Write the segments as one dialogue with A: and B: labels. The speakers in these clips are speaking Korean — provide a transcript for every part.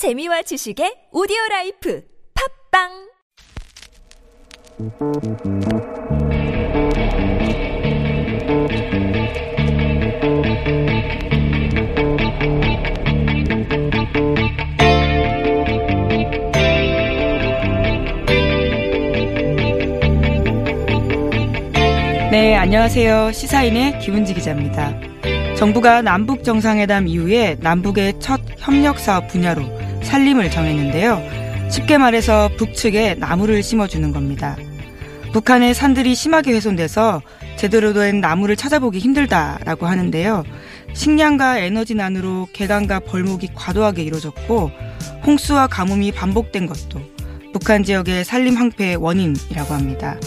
A: 재미와 지식의 오디오 라이프 팝빵
B: 네, 안녕하세요. 시사인의 김은지 기자입니다. 정부가 남북 정상회담 이후에 남북의 첫 협력 사업 분야로 산림을 정했는데요. 쉽게 말해서 북측에 나무를 심어주는 겁니다. 북한의 산들이 심하게 훼손돼서 제대로 된 나무를 찾아보기 힘들다라고 하는데요. 식량과 에너지난으로 개간과 벌목이 과도하게 이루어졌고 홍수와 가뭄이 반복된 것도 북한 지역의 산림 황폐의 원인이라고 합니다.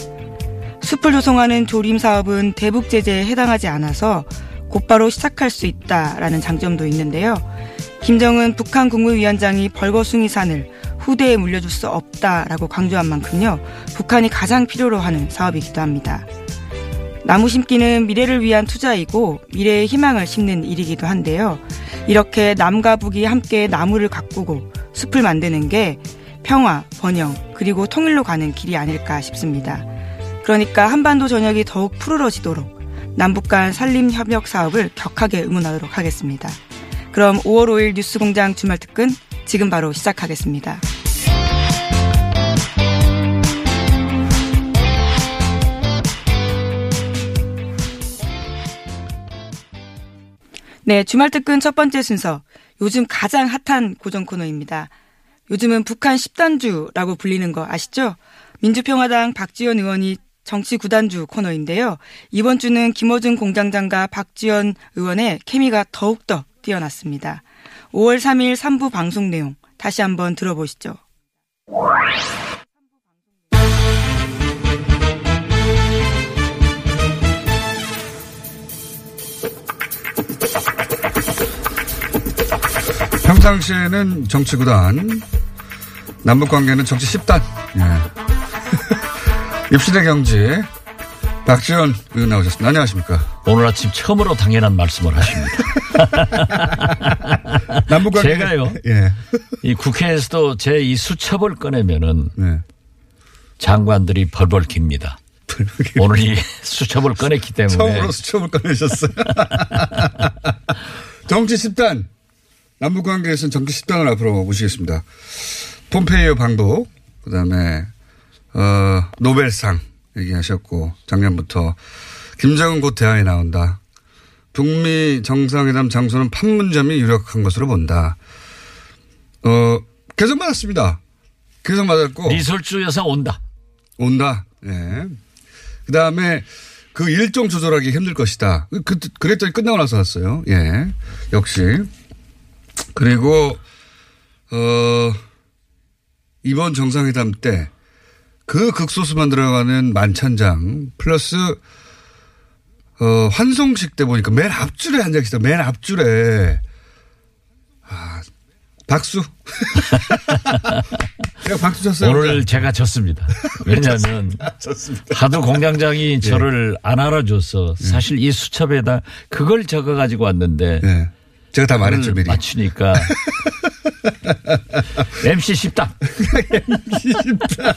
B: 숲을 조성하는 조림 사업은 대북 제재에 해당하지 않아서 곧바로 시작할 수 있다라는 장점도 있는데요. 김정은 북한 국무위원장이 벌거숭이 산을 후대에 물려줄 수 없다라고 강조한 만큼요. 북한이 가장 필요로 하는 사업이기도 합니다. 나무 심기는 미래를 위한 투자이고 미래의 희망을 심는 일이기도 한데요. 이렇게 남과 북이 함께 나무를 가꾸고 숲을 만드는 게 평화, 번영, 그리고 통일로 가는 길이 아닐까 싶습니다. 그러니까 한반도 전역이 더욱 푸르러지도록 남북 간 산림 협력 사업을 격하게 응원하도록 하겠습니다. 그럼 5월 5일 뉴스공장 주말 특근 지금 바로 시작하겠습니다. 네, 주말 특근 첫 번째 순서. 요즘 가장 핫한 고정 코너입니다. 요즘은 북한 10단주라고 불리는 거 아시죠? 민주평화당 박지원 의원이 정치 구단주 코너인데요. 이번 주는 김어준 공장장과 박지원 의원의 케미가 더욱더 뛰어났습니다. 5월 3일 3부 방송 내용 다시 한번 들어보시죠.
C: 평상시에는 정치 구단, 남북 관계는 정치 10단. 예. 입시대 경제 박지원 의원 나오셨습니다. 안녕하십니까.
D: 오늘 아침 처음으로 당연한 말씀을 하십니다.
C: 남북관계
D: 제가요.
C: 예.
D: 이 국회에서도 제 이 수첩을 꺼내면은
C: 네.
D: 장관들이 벌벌 깁니다. 오늘 이 수첩을 꺼냈기 때문에
C: 처음으로 수첩을 꺼내셨어요. 정치 10단. 남북 관계에서는 정치 10단을 앞으로 모시겠습니다. 폼페이오 방북, 그 다음에, 어, 노벨상 얘기하셨고, 작년부터 김정은 곧 대화에 나온다. 북미 정상회담 장소는 판문점이 유력한 것으로 본다. 어, 계속 맞았습니다. 계속 맞았고.
D: 리설주 여사 온다.
C: 온다. 예. 그 다음에 그 일정 조절하기 힘들 것이다. 그, 그랬더니 끝나고 나서 왔어요. 예. 역시. 그리고, 어, 이번 정상회담 때 그 극소수만 들어가는 만찬장 플러스 어, 환송식 때 보니까 맨 앞줄에 앉아 계시다. 맨 앞줄에. 아, 박수. 제가 박수 쳤어요.
D: 오늘 제가 졌습니다. 왜냐하면 하도 공장장이 저를 안 알아줘서 사실 이 수첩에다 그걸 적어가지고 왔는데
C: 네. 제가 다 말했죠, 미리.
D: 맞추니까. MC 쉽다.
C: MC 쉽다.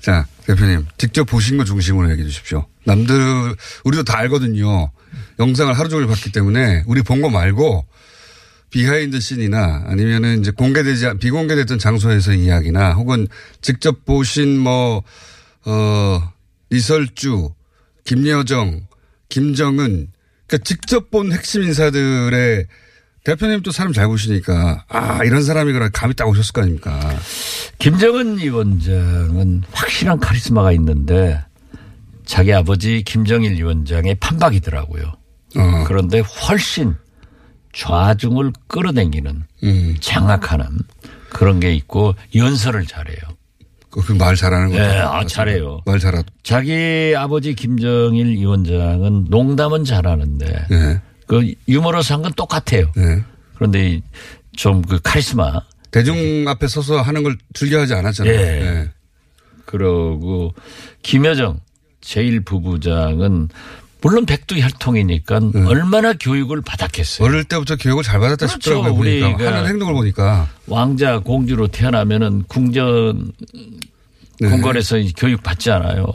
C: 자, 대표님, 직접 보신 거 중심으로 얘기해 주십시오. 남들, 우리도 다 알거든요. 영상을 하루 종일 봤기 때문에 우리 본 거 말고 behind scene이나 아니면은 이제 공개되지, 비공개됐던 장소에서 이야기나 혹은 직접 보신 뭐, 어, 이설주, 김여정, 김정은, 그러니까 직접 본 핵심 인사들의 대표님 또 사람 잘 보시니까 아 이런 사람이거나 감이 딱 오셨을 거 아닙니까.
D: 김정은 위원장은 확실한 카리스마가 있는데 자기 아버지 김정일 위원장의 판박이더라고요. 어. 그런데 훨씬 좌중을 끌어당기는 음. 장악하는 그런 게 있고 연설을 잘해요.
C: 그말 잘하는 거.
D: 네, 아, 잘해요.
C: 말 잘하.
D: 자기 아버지 김정일 위원장은 농담은 잘하는데 네. 그 유머러스한 건 똑같아요. 네. 그런데 좀 그 카리스마.
C: 대중 앞에 서서 하는 걸 즐겨하지 않았잖아요. 네. 네.
D: 그러고 김여정 제1부부장은 물론 백두 혈통이니까 네. 얼마나 교육을 받았겠어요.
C: 어릴 때부터 교육을 잘 받았다 그렇죠. 싶더라고요. 보니까 하는 행동을 보니까
D: 왕자 공주로 태어나면은 궁전 네. 궁궐에서 교육 받지 않아요.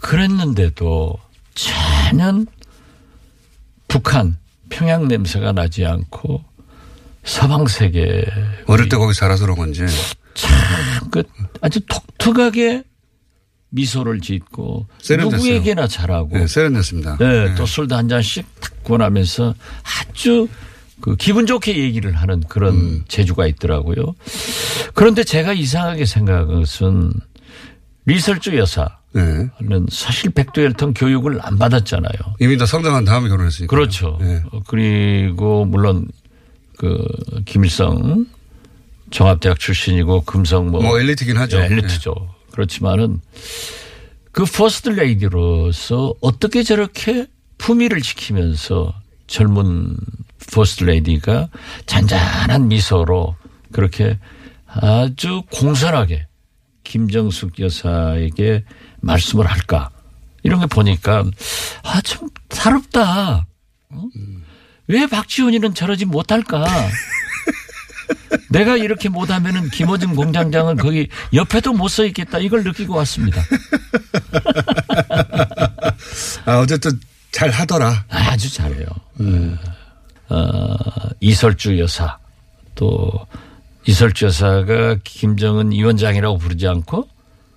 D: 그랬는데도 전혀 북한 평양 냄새가 나지 않고 서방 세계
C: 어릴 때 거기 살아서 그런 건지
D: 참그 아주 독특하게 미소를 짓고 세련됐어요. 누구에게나 잘하고
C: 네, 세련됐습니다.
D: 네, 네. 또 술도 한 잔씩 탁 권하면서 아주 그 기분 좋게 얘기를 하는 그런 음. 재주가 있더라고요. 그런데 제가 이상하게 생각한 것은 리설주 여사 는 네. 사실 백두혈통 교육을 안 받았잖아요.
C: 이미 다 성장한 다음에 결혼했으니까.
D: 그렇죠. 네. 그리고 물론 그 김일성 종합대학 출신이고 금성 뭐,
C: 뭐 엘리트긴 하죠.
D: 네, 엘리트죠. 네. 그렇지만은 그 퍼스트 레이디로서 어떻게 저렇게 품위를 지키면서 젊은 퍼스트 레이디가 잔잔한 미소로 그렇게 아주 공손하게 김정숙 여사에게 말씀을 할까 이런 거 보니까 아 참 사롭다. 어? 왜 박지원이는 저러지 못할까? 내가 이렇게 못하면은 김호중 공장장은 거기 옆에도 못 서 있겠다 이걸 느끼고 왔습니다.
C: 아, 어쨌든 잘 하더라.
D: 아주 잘해요. 음. 어, 이설주 여사 또 이설주 여사가 김정은 위원장이라고 부르지 않고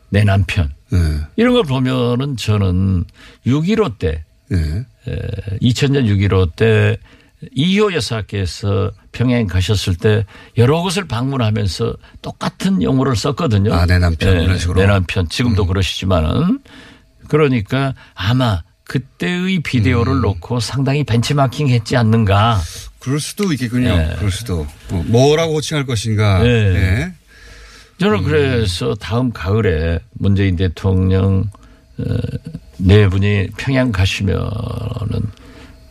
D: 내 남편 네. 이런 걸 보면은 저는 6.15 때 네. 2000년 6.15 때 이효 여사께서 평양 가셨을 때 여러 곳을 방문하면서 똑같은 용어를 썼거든요.
C: 아, 내 남편 네, 이런 식으로.
D: 내 남편 지금도 음. 그러시지만은 그러니까 아마 그때의 비디오를 음. 놓고 상당히 벤치마킹 했지 않는가.
C: 그럴 수도 있겠군요. 네. 그럴 수도. 뭐 뭐라고 호칭할 것인가. 네. 네.
D: 저는 음. 그래서 다음 가을에 문재인 대통령 어, 네 분이 평양 가시면은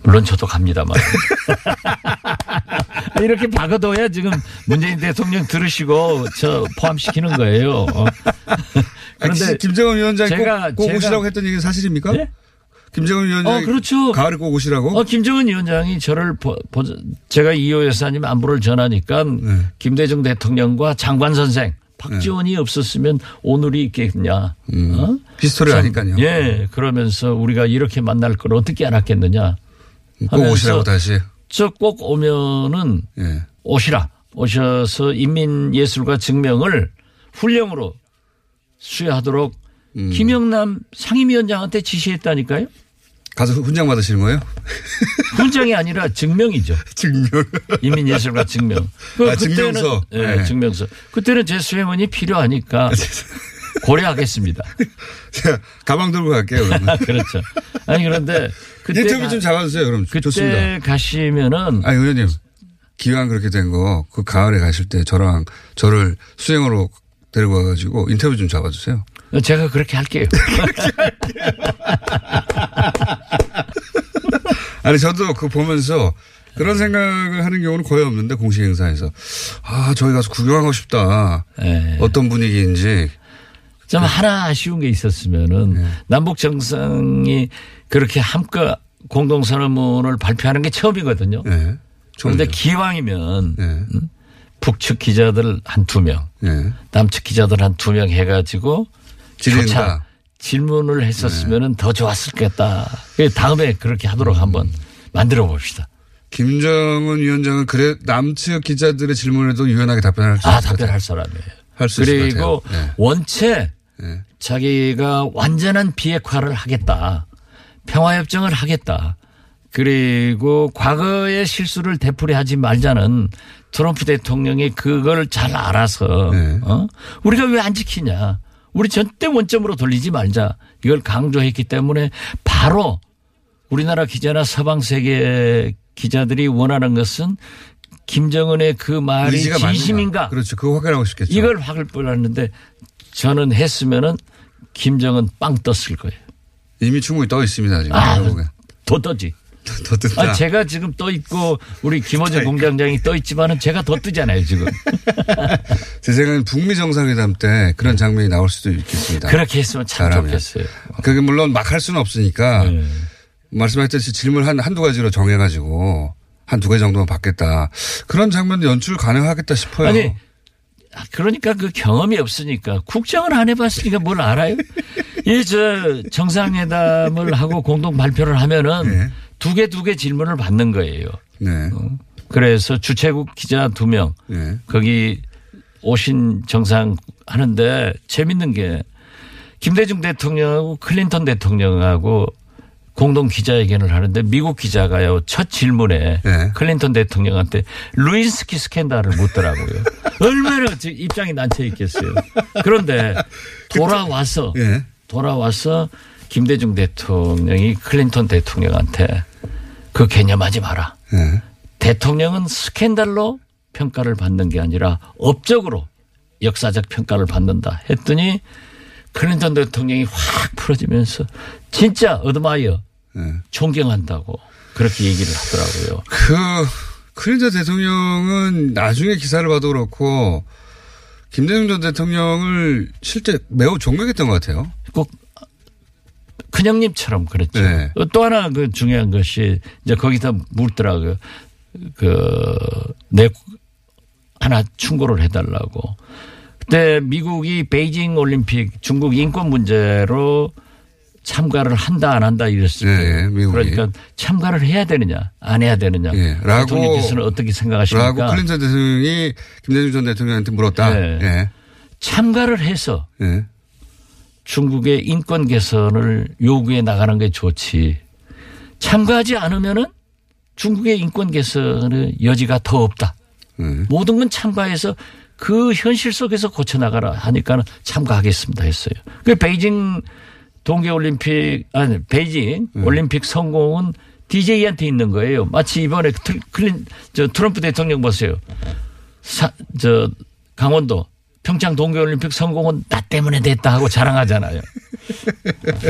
D: 물론 저도 갑니다만. 이렇게 박아둬야 지금 문재인 대통령 들으시고 저 포함시키는 거예요. 어.
C: 그런데 김정은 위원장이 제가, 꼭, 꼭 오시라고 했던 얘기는 사실입니까? 네? 김정은 위원장이 어, 그렇죠. 가을에 꼭 오시라고?
D: 어, 김정은 위원장이 저를 보, 보, 제가 이희호 여사님 안부를 전하니까 네. 김대중 대통령과 장관 선생 박지원이 네. 없었으면 오늘이 있겠냐. 음. 어?
C: history 아니까요.
D: 예. 그러면서 우리가 이렇게 만날 걸 어떻게 알았겠느냐.
C: 꼭 오시라고 다시.
D: 저 꼭 오면은 예. 오시라. 오셔서 인민예술가 증명을 훈령으로 수여하도록 음. 김영남 상임위원장한테 지시했다니까요.
C: 가서 훈장 받으시는 거예요?
D: 훈장이 아니라 증명이죠.
C: 증명.
D: 인민예술가 증명.
C: 그 아, 증명서.
D: 네, 네, 증명서. 그때는 제 수행원이 필요하니까 아, 고려하겠습니다.
C: 제가 가방 들고 갈게요.
D: 그렇죠. 아니 그런데
C: 그때 인터뷰 좀 잡아주세요. 그럼
D: 그때
C: 좋습니다.
D: 가시면은
C: 아니 의원님 기왕 그렇게 된 거 그 가을에 가실 때 저랑 저를 수행으로 데리고 와가지고 인터뷰 좀 잡아주세요.
D: 제가 그렇게 할게요.
C: 아니 저도 그 보면서 그런 생각을 하는 경우는 거의 없는데 공식 행사에서 아 저희 가서 구경하고 싶다. 네. 어떤 분위기인지.
D: 좀 네. 하나 아쉬운 게 있었으면은 네. 남북 정상이 그렇게 함께 공동선언문을 발표하는 게 처음이거든요. 네. 그런데 기왕이면 네. 음? 북측 기자들 한 두 명, 네. 남측 기자들 한 두 명 해가지고
C: 질문다.
D: 질문을 했었으면 네. 더 좋았을겠다. 다음에 그렇게 하도록 음. 한번 만들어 봅시다.
C: 김정은 위원장은 그래 남측 기자들의 질문에도 유연하게 답변할 수
D: 아, 답변할 사람이에요. 할수 그리고 네. 원체 네. 자기가 완전한 비핵화를 하겠다. 평화협정을 하겠다. 그리고 과거의 실수를 되풀이하지 말자는 트럼프 대통령이 그걸 잘 알아서 네. 어? 우리가 왜 안 지키냐. 우리 절대 원점으로 돌리지 말자. 이걸 강조했기 때문에 바로 우리나라 기자나 서방 세계 기자들이 원하는 것은 김정은의 그 말이 진심인가?
C: 그렇죠. 그거 확인하고 싶겠죠.
D: 이걸 확을 뿔었는데 저는 했으면은 김정은 빵 떴을 거예요.
C: 이미 충분히 떠 있습니다. 지금.
D: 아, 더 떠지.
C: 더 뜬다.
D: 아, 제가 지금 떠 있고 우리 김호준 공장장이 떠 있지만은 제가 더 뜨잖아요 지금.
C: 제 생각엔 북미 정상회담 때 그런 장면이 나올 수도 있겠습니다.
D: 그렇게 했으면 참 잘하면. 좋겠어요.
C: 그게 물론 막 할 수는 없으니까 네. 말씀하셨듯이 질문 한, 한두 가지로 정해가지고 한 두 가지 정도만 받겠다. 그런 장면 연출 가능하겠다 싶어요.
D: 아니, 그러니까 그 경험이 없으니까 국정을 안 해봤으니까 뭘 알아요? 이 저 정상회담을 하고 공동 발표를 하면은 네. 두 개 두 개 질문을 받는 거예요. 네. 어. 그래서 주최국 기자 두 명, 네. 거기 오신 정상 하는데 재밌는 게 김대중 대통령하고 클린턴 대통령하고 공동 기자회견을 하는데 미국 기자가요 첫 질문에 네. 클린턴 대통령한테 루인스키 스캔들을 묻더라고요. 얼마나 입장이 난처 있겠어요. 그런데 돌아와서 네. 돌아와서 김대중 대통령이 클린턴 대통령한테 그 괘념하지 마라. 네. 대통령은 스캔들로 평가를 받는 게 아니라 업적으로 역사적 평가를 받는다 했더니 클린턴 대통령이 확 풀어지면서 진짜 admire 네. 존경한다고 그렇게 얘기를 하더라고요.
C: 그 클린턴 대통령은 나중에 기사를 봐도 그렇고 김대중 전 대통령을 실제 매우 존경했던 것 같아요. 꼭
D: 큰형님처럼 그랬죠. 네. 또 하나 그 중요한 것이 이제 거기다 묻더라고요. 그, 내, 하나 충고를 해달라고. 그때 미국이 베이징 올림픽 중국 인권 문제로 참가를 한다 안 한다 이랬을 때 네, 그러니까 참가를 해야 되느냐 안 해야 되느냐 네. 라고 대통령께서는 어떻게 생각하십니까?
C: 라고 클린턴 대통령이 김대중 전 대통령한테 물었다. 네. 네.
D: 참가를 해서 중국의 인권 개선을 요구해 나가는 게 좋지. 참가하지 않으면은 중국의 인권 개선의 여지가 더 없다. 네. 모든 건 참가해서 그 현실 속에서 고쳐나가라 하니까는 참가하겠습니다 했어요. 그 베이징 동계올림픽, 아니, 베이징 네. 올림픽 성공은 DJ한테 있는 거예요. 마치 이번에 클린, 저 트럼프 대통령 보세요. 사, 저 강원도 평창 동계올림픽 성공은 나 때문에 됐다 하고 자랑하잖아요.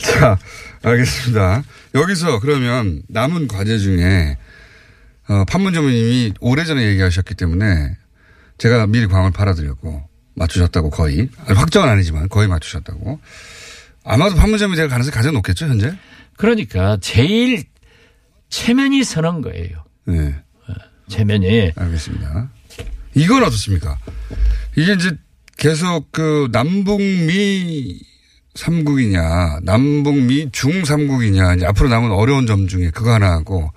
C: 자, 알겠습니다. 여기서 그러면 남은 과제 중에 어, 판문점님이 오래전에 얘기하셨기 때문에 제가 미리 광을 팔아드렸고 맞추셨다고 거의 확정은 아니지만 거의 맞추셨다고 아마도 판문점이 될 가능성이 가장 높겠죠 현재?
D: 그러니까 제일 체면이 서는 거예요. 네. 체면이.
C: 알겠습니다. 이건 어떻습니까? 이게 이제 계속 그 남북미 삼국이냐, 남북미 중 삼국이냐, 이제 앞으로 남은 어려운 점 중에 그거 하나 하고,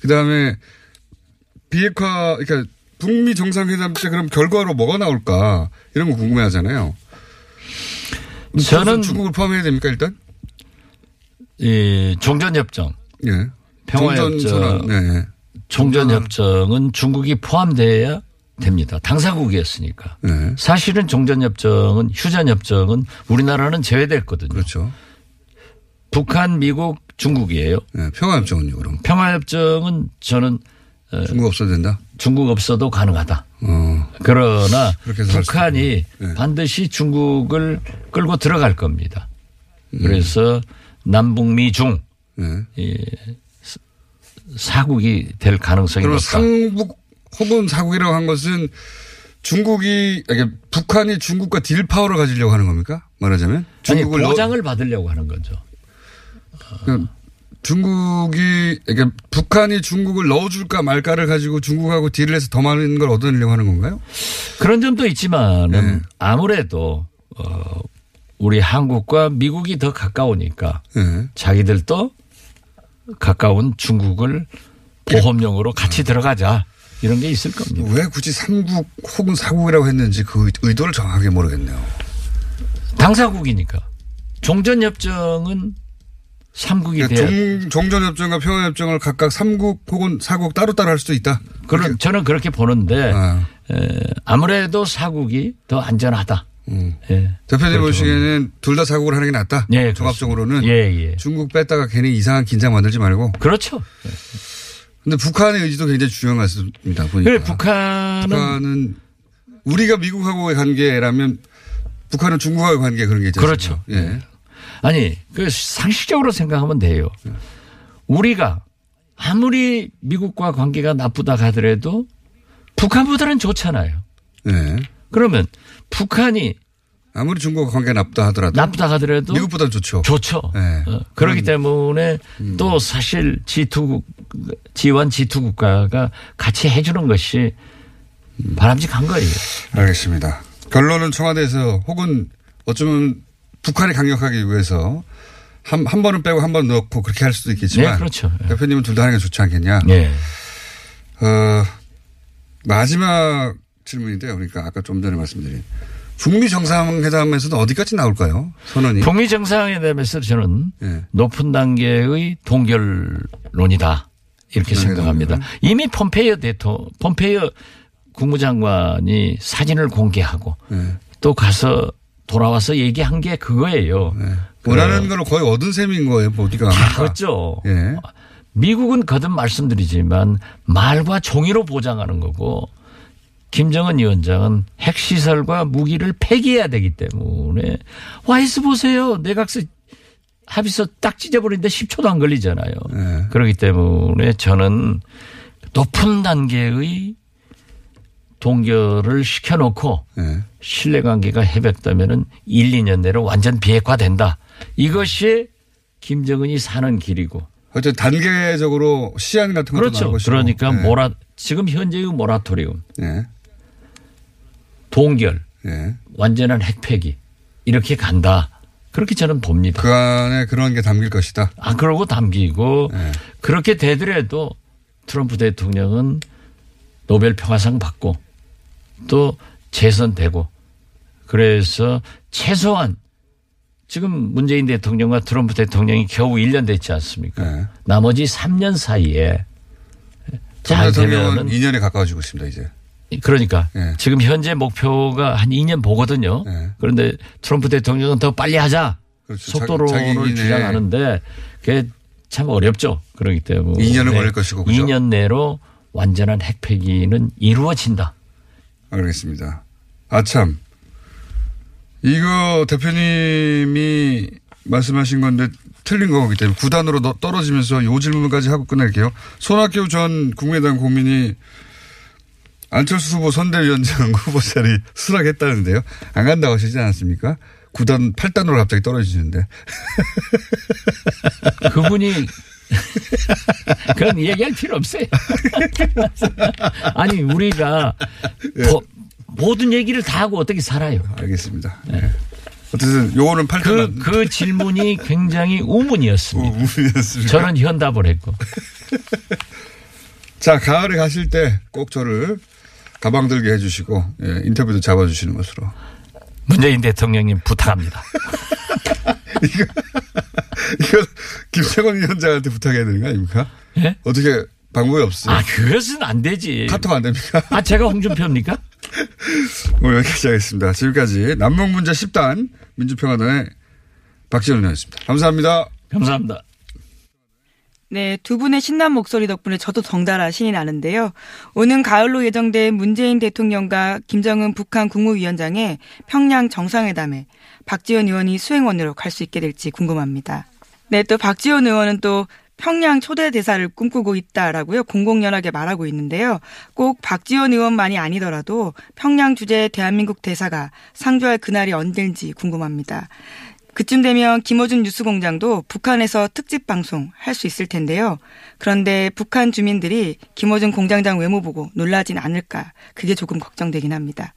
C: 그 다음에 비핵화, 그러니까 북미 정상회담 때 그럼 결과로 뭐가 나올까, 이런 거 궁금해 하잖아요. 저는 중국을 포함해야 됩니까, 일단?
D: 이 종전협정. 예. 평화협정. 네. 종전협정은 중국이 포함돼야 됩니다. 당사국이었으니까. 네. 사실은 종전협정은 휴전협정은 우리나라는 제외됐거든요.
C: 그렇죠.
D: 북한, 미국, 중국이에요.
C: 네. 평화협정은요, 그럼?
D: 평화협정은 저는
C: 어, 중국 없어도 된다?
D: 중국 없어도 가능하다. 어. 그러나 북한이 네. 반드시 중국을 끌고 들어갈 겁니다. 음. 그래서 남북미 중 네. 사국이 될 가능성이 높다.
C: 상북 혹은 사국이라고 한 것은 중국이 그러니까 북한이 중국과 딜 파워를 가지려고 하는 겁니까? 말하자면
D: 중국을 아니, 보장을 넣... 받으려고 하는 거죠.
C: 그러니까 중국이 그러니까 북한이 중국을 넣어줄까 말까를 가지고 중국하고 딜을 해서 더 많은 걸 얻어내려고 하는 건가요?
D: 그런 점도 있지만 네. 아무래도 어 우리 한국과 미국이 더 가까우니까 네. 자기들도 가까운 중국을 보험용으로 같이 네. 들어가자. 이런 게 있을 겁니다.
C: 왜 굳이 삼국 혹은 사국이라고 했는지 그 의도를 정확하게 모르겠네요.
D: 당사국이니까. 종전협정은 삼국이 그러니까
C: 돼 종전협정과 평화협정을 각각 삼국 혹은 사국 따로따로 할 수도 있다.
D: 그런 저는 그렇게 보는데 아. 아무래도 사국이 더 안전하다. 음.
C: 예. 대표님 보시기에는 둘 다 사국을 하는 게 낫다. 예, 종합적으로는 예, 예. 중국 뺐다가 괜히 이상한 긴장 만들지 말고.
D: 그렇죠.
C: 근데 북한의 의지도 굉장히 중요한 것 같습니다. 보니까.
D: 네, 북한은, 북한은
C: 우리가 미국하고의 관계라면 북한은 중국하고의 관계 그런 게 있잖아요.
D: 그렇죠. 예. 아니, 그 상식적으로 생각하면 돼요. 우리가 아무리 미국과 관계가 나쁘다 하더라도 북한보다는 좋잖아요. 네. 그러면 북한이
C: 아무리 중국과 관계가 나쁘다 하더라도
D: 나쁘다 하더라도
C: 미국보다 좋죠.
D: 좋죠. 네. 어, 그렇기 음. 때문에 음. 또 사실 G2 G1 G2 국가가 같이 해주는 것이 바람직한 거예요.
C: 알겠습니다. 결론은 청와대에서 혹은 어쩌면 북한이 강력하기 위해서 한, 한 번은 빼고 한 번 넣고 그렇게 할 수도 있겠지만.
D: 네, 그렇죠.
C: 예. 대표님은 둘 다 하는 게 좋지 않겠냐.
D: 네.
C: 어, 마지막 질문인데요. 그러니까 아까 좀 전에 말씀드린 북미 정상회담에서도 어디까지 나올까요? 선언이.
D: 북미 정상회담에서 저는 네. 높은 단계의 동결론이다. 이렇게 생각합니다. 이미 폼페이어 대통령, 폼페이어 국무장관이 사진을 공개하고 네. 또 가서 돌아와서 얘기한 게 그거예요. 네.
C: 원하는 걸 거의 얻은 셈인 거예요. 뭐 어디가.
D: 그렇죠. 예. 미국은 거듭 말씀드리지만 말과 종이로 보장하는 거고 김정은 위원장은 핵시설과 무기를 폐기해야 되기 때문에 와이스 보세요. 내각서 합의서 딱 찢어버리는데 10초도 안 걸리잖아요. 네. 그렇기 때문에 저는 높은 단계의 동결을 시켜놓고 네. 신뢰관계가 회복되면은 1, 2년 내로 완전 비핵화된다. 이것이 김정은이 사는 길이고.
C: 어쨌든 단계적으로 시한 같은 것도
D: 그렇죠. 그러니까 네. 모라 지금 현재의 모라토리움. 네. 동결, 예. 완전한 핵폐기 이렇게 간다. 그렇게 저는 봅니다.
C: 그 안에 그런 게 담길 것이다.
D: 아, 그러고 담기고 예. 그렇게 되더라도 트럼프 대통령은 노벨 평화상 받고 또 재선되고 그래서 최소한 지금 문재인 대통령과 트럼프 대통령이 겨우 1년 됐지 않습니까? 네. 나머지 3년 사이에
C: 잘 되면은 2년에 가까워지고 있습니다, 이제.
D: 그러니까 네. 지금 현재 목표가 한 2년 보거든요. 네. 그런데 트럼프 대통령은 더 빨리 하자 그렇죠. 속도로를 주장하는데 그게 참 어렵죠. 그렇기 때문에
C: 2년은 걸릴 것이고
D: 그죠? 2년 내로 완전한 핵폐기는 이루어진다.
C: 알겠습니다. 아참 이거 대표님이 말씀하신 건데 틀린 거기 때문에 구단으로 떨어지면서 요 질문까지 하고 끝낼게요. 손학규 전 국민의당 국민이 안철수 후보 선대위원장 후보 자리 수락했다는데요. 안 간다고 하시지 않았습니까? 9단, 8단으로 갑자기 떨어지는데.
D: 그분이 그런 얘기할 필요 없어요. 아니, 우리가 네. 모든 얘기를 다 하고 어떻게 살아요?
C: 알겠습니다. 네. 어쨌든 요거는 8단.
D: 그, 그 질문이 굉장히 우문이었습니다. 어, 우문이었습니다. 저는 현답을 했고.
C: 자, 가을에 가실 때 꼭 저를 가방 들게 해주시고 예, 인터뷰도 잡아주시는 것으로.
D: 문재인 대통령님 부탁합니다.
C: 이거, 이거 김정은 위원장한테 부탁해야 되는 거 아닙니까? 예? 어떻게 방법이 없어요?
D: 아, 그것은 안 되지.
C: 카톡 안 됩니까?
D: 아, 제가 홍준표입니까?
C: 오늘 여기까지 하겠습니다. 지금까지 남북 문제 10단 민주평화당의 박지원 의원이었습니다. 감사합니다.
D: 감사합니다.
B: 네, 두 분의 신난 목소리 덕분에 저도 덩달아 신이 나는데요. 오는 가을로 예정된 문재인 대통령과 김정은 북한 국무위원장의 평양 정상회담에 박지원 의원이 수행원으로 갈 수 있게 될지 궁금합니다. 네, 또 박지원 의원은 또 평양 초대 대사를 꿈꾸고 있다라고요. 공공연하게 말하고 있는데요. 꼭 박지원 의원만이 아니더라도 평양 주재 대한민국 대사가 상주할 그날이 언젠지 궁금합니다. 그쯤 되면 김어준 뉴스공장도 북한에서 특집 방송 할 수 있을 텐데요. 그런데 북한 주민들이 김어준 공장장 외모 보고 놀라진 않을까 그게 조금 걱정되긴 합니다.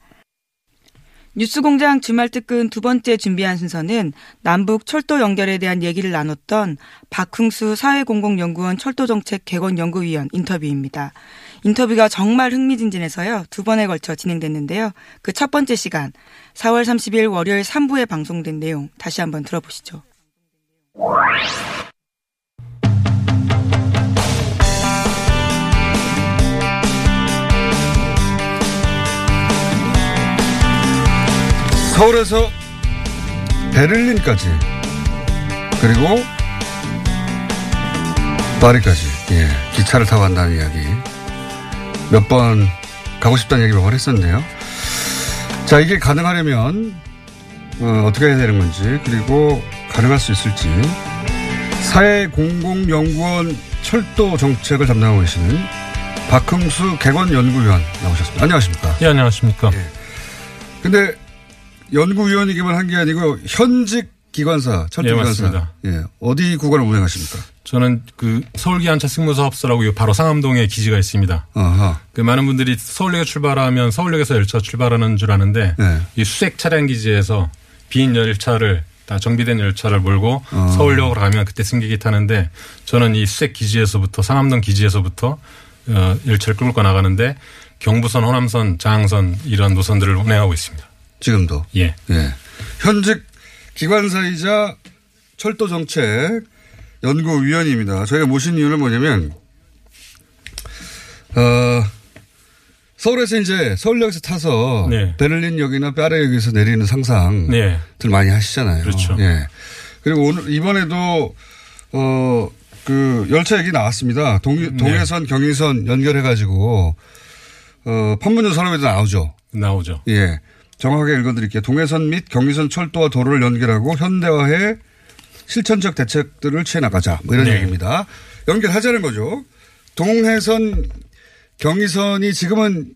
B: 뉴스공장 주말 특근 두 번째 준비한 순서는 남북 철도 연결에 대한 얘기를 나눴던 박흥수 사회공공연구원 철도정책 개건연구위원 인터뷰입니다. 인터뷰가 정말 흥미진진해서요. 두 번에 걸쳐 진행됐는데요. 그 첫 번째 시간 4월 30일 월요일 3부에 방송된 내용 다시 한번 들어보시죠.
C: 서울에서 베를린까지 그리고 파리까지 예, 기차를 타고 간다는 이야기 몇 번 가고 싶다는 얘기 몇 번 했었는데요. 자 이게 가능하려면 어, 떻게 해야 되는 건지 그리고 가능할 수 있을지 사회공공연구원 철도 정책을 담당하고 계시는 박흥수 개건연구위원 나오셨습니다. 안녕하십니까?
E: 예, 안녕하십니까? 예.
C: 근데 연구위원이기만 한 게 아니고 현직 기관사, 철도기관사. 예, 예. 어디 구간을 운행하십니까?
E: 저는 그 서울기관차 승무사업소라고 바로 상암동에 기지가 있습니다. 아하. 그 많은 분들이 서울역에 출발하면 서울역에서 열차 출발하는 줄 아는데 네. 이 수색 차량 기지에서 빈 열차를 다 정비된 열차를 몰고 어. 서울역으로 가면 그때 승객이 타는데 저는 이 수색 기지에서부터 상암동 기지에서부터 어, 열차를 끌고 나가는데 경부선, 호남선, 장항선 이런 노선들을 운행하고 있습니다.
C: 지금도?
E: 예. 예.
C: 현직 기관사이자 철도 정책 연구위원입니다. 저희가 모신 이유는 뭐냐면, 어, 서울에서 이제 서울역에서 타서 네. 베를린역이나 파리역에서 내리는 상상들 네. 많이 하시잖아요.
E: 그렇죠.
C: 예. 그리고 오늘 이번에도 어, 그 열차 얘기 나왔습니다. 동, 네. 동해선 네. 경의선 연결해 가지고 어, 판문점 산업에도 나오죠.
E: 나오죠.
C: 예. 정확하게 읽어드릴게요. 동해선 및 경의선 철도와 도로를 연결하고 현대화해 실천적 대책들을 취해 나가자. 뭐 이런 네. 얘기입니다. 연결하자는 거죠. 동해선 경의선이 지금은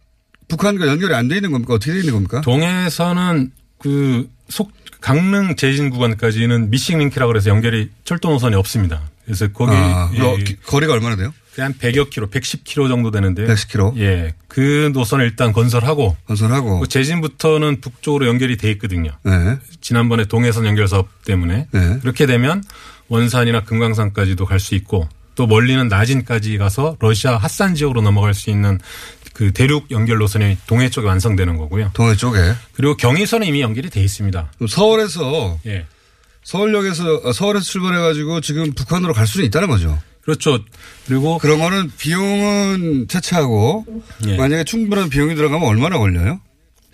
C: 북한과 연결이 안 돼 있는 겁니까? 어떻게 돼 있는 겁니까?
E: 동해선은 그 속, 강릉 제진 구간까지는 미싱 링크라고 해서 연결이 철도 노선이 없습니다. 그래서 거기 아,
C: 예, 거리가 얼마나 돼요?
E: 그냥 100여 킬로, 110킬로 정도 되는데.
C: 110킬로?
E: 예. 그 노선을 일단 건설하고.
C: 건설하고. 그
E: 제진부터는 북쪽으로 연결이 돼 있거든요. 네. 지난번에 동해선 연결 사업 때문에. 네. 그렇게 되면 원산이나 금강산까지도 갈 수 있고 또 멀리는 나진까지 가서 러시아 핫산 지역으로 넘어갈 수 있는 그 대륙 연결 노선이 동해 쪽에 완성되는 거고요.
C: 동해 쪽에.
E: 그리고 경의선은 이미 연결이 돼 있습니다.
C: 서울에서 예. 서울역에서 어, 서울에서 출발해 가지고 지금 북한으로 갈 수는 있다는 거죠.
E: 그렇죠. 그리고
C: 그런 거는 비용은 차치하고 예. 만약에 충분한 비용이 들어가면 얼마나 걸려요?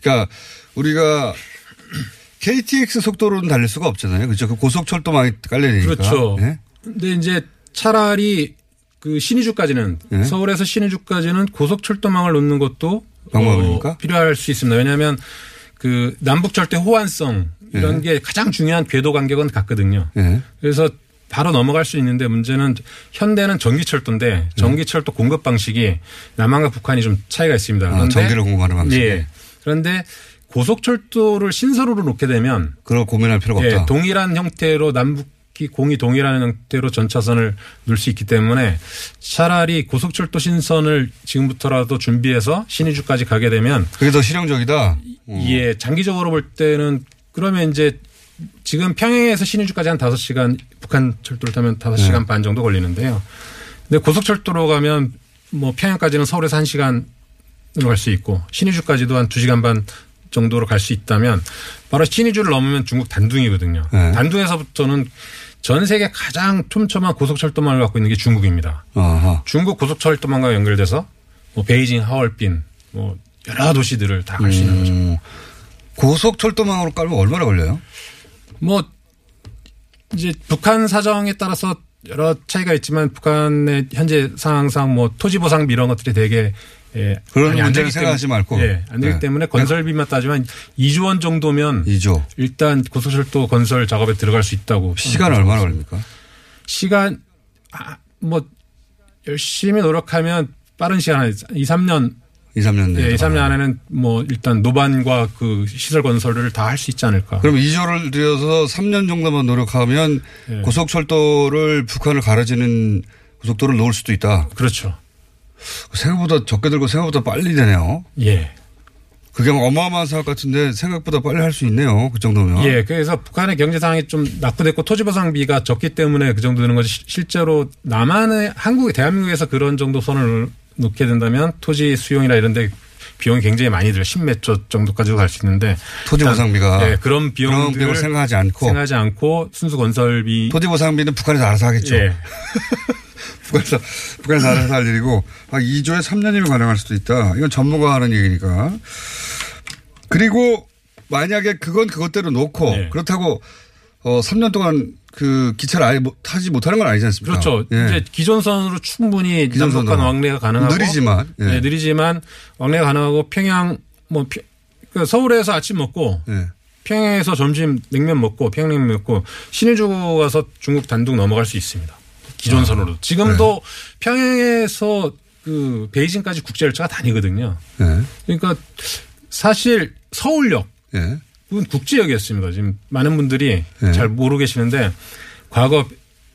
C: 그러니까 우리가 KTX 속도로는 달릴 수가 없잖아요. 그렇죠. 그 고속철도망이 깔려야 되니까.
E: 그렇죠. 예? 근데 이제 차라리 그 신의주까지는 예? 서울에서 신의주까지는 고속철도망을 놓는 것도
C: 방법입니까?
E: 어, 필요할 수 있습니다. 왜냐하면 그 남북철도 호환성 이런 예. 게 가장 중요한 궤도 간격은 같거든요. 예. 그래서 바로 넘어갈 수 있는데 문제는 현대는 전기철도인데 네. 전기철도 공급 방식이 남한과 북한이 좀 차이가 있습니다.
C: 아, 그런데 아, 전기를 공급하는 방식. 예.
E: 그런데 고속철도를 신설로로 놓게 되면
C: 그걸 고민할 필요가
E: 예,
C: 없다.
E: 동일한 형태로 남북 이 공이 동일한 형태로 전차선을 넣을 수 있기 때문에 차라리 고속철도 신선을 지금부터라도 준비해서 신의주까지 가게 되면
C: 그게 더 실용적이다.
E: 예, 장기적으로 볼 때는 그러면 이제 지금 평양에서 신의주까지 한 5시간 북한 철도를 타면 5시간 네. 반 정도 걸리는데요. 근데 고속철도로 가면 뭐 평양까지는 서울에서 1시간으로 갈 수 있고 신의주까지도 한 2시간 반 정도로 갈 수 있다면 바로 신의주를 넘으면 중국 단둥이거든요. 네. 단둥에서부터는 전 세계 가장 촘촘한 고속철도망을 갖고 있는 게 중국입니다. 아하. 중국 고속철도망과 연결돼서 뭐 베이징, 하얼빈 뭐 여러 도시들을 다 갈수 있는 거죠. 음.
C: 고속철도망으로 깔면 얼마나 걸려요?
E: 뭐 이제 북한 사정에 따라서 여러 차이가 있지만 북한의 현재 상황상 뭐 토지 보상 이런 것들이 되게
C: 예, 그런 문제를 생각하지 말고
E: 예, 안 되기 네. 때문에 건설비만 따지면 2조 원 정도면 2조. 일단 고속철도 건설 작업에 들어갈 수 있다고
C: 시간 얼마나 걸립니까?
E: 시간 아, 뭐 열심히 노력하면 빠른 시간 안에 2, 3년
C: 2, 3년
E: 내. 예, 2, 3년 안에는 뭐 일단 노반과 그 시설 건설을 다 할 수 있지 않을까.
C: 그럼 2조를 들여서 3년 정도만 노력하면 예. 고속철도를 북한을 가려지는 고속도로를 놓을 수도 있다.
E: 그렇죠.
C: 생각보다 적게 들고 생각보다 빨리 되네요.
E: 예.
C: 그게 어마어마한 사업 같은데 생각보다 빨리 할 수 있네요. 그 정도면.
E: 예. 그래서 북한의 경제 상황이 좀 낙후됐고 토지 보상비가 적기 때문에 그 정도 되는 거지 실제로 남한의 한국의 대한민국에서 그런 정도 선을 놓게 된다면 토지 수용이나 이런 데 비용이 굉장히 많이 들어 10몇 조 정도까지도 갈 수 있는데
C: 토지 보상비가
E: 네, 그런 비용을
C: 생각하지 않고
E: 생각하지 않고 순수 건설비
C: 토지 보상비는 북한에서 알아서 하겠죠. 예. 북한에서 북한에서 알아서 할 일이고 아 2조에 3년이면 가능할 수도 있다. 이건 전문가 하는 얘기니까. 그리고 만약에 그건 그것대로 놓고 네. 그렇다고 어 3년 동안 그 기차를 아예 타지 못하는 건 아니지 않습니까?
E: 그렇죠. 예. 이제 기존선으로 충분히 기존선 왕래가 가능하고
C: 느리지만
E: 예. 네, 느리지만 왕래가 가능하고 평양 뭐그 서울에서 아침 먹고 예. 평양에서 점심 냉면 먹고 평양냉면 먹고 신의주 가서 중국 단둥 넘어갈 수 있습니다. 기존선으로. 아, 지금도 네. 평양에서 그 베이징까지 국제 열차가 다니거든요. 네. 그러니까 사실 서울역 네. 그건 국지역이었습니다. 지금 많은 분들이 네. 잘 모르고 계시는데 과거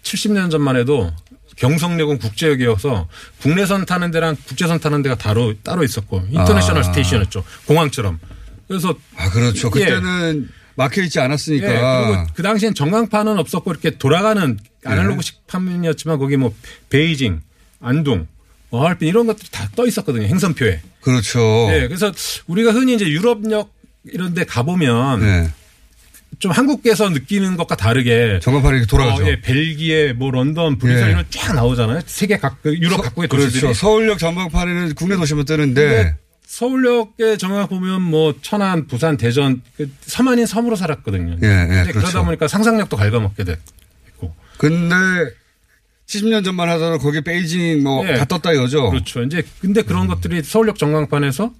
E: 70년 전만 해도 경성역은 국제역이어서 국내선 타는 데랑 국제선 타는 데가 따로 따로 있었고 international 아. station이었죠. 공항처럼. 그래서
C: 아 그렇죠. 예. 그때는 예. 막혀 있지 않았으니까. 예.
E: 그리고 그 당시엔 전광판은 없었고 이렇게 돌아가는 아날로그 식 판이었지만 거기 뭐 베이징, 안동, 뭐 하얼빈 이런 것들이 다 떠 있었거든요. 행선표에.
C: 그렇죠.
E: 네. 그래서 우리가 흔히 이제 유럽역 이런 데 가보면 네. 좀 한국에서 느끼는 것과 다르게
C: 이렇게 돌아가죠.
E: 어, 예, 벨기에, 뭐 런던, 브뤼셀 예. 이런 쫙 나오잖아요. 세계 각그 유럽 각국의 도시들이. 그렇죠.
C: 서울역 전광판에는 국내 도시만 뜨는데
E: 서울역에 정확 보면 뭐 천안, 부산, 대전 그 섬 아닌 섬으로 살았거든요.
C: 예, 예, 그렇죠.
E: 그러다 보니까 상상력도 갉아먹게 됐고.
C: 근데 70년 전만 하더라도 거기 베이징 뭐다 예. 떴다 이거죠.
E: 그렇죠. 이제 근데 그런 음. 것들이 서울역 전광판에서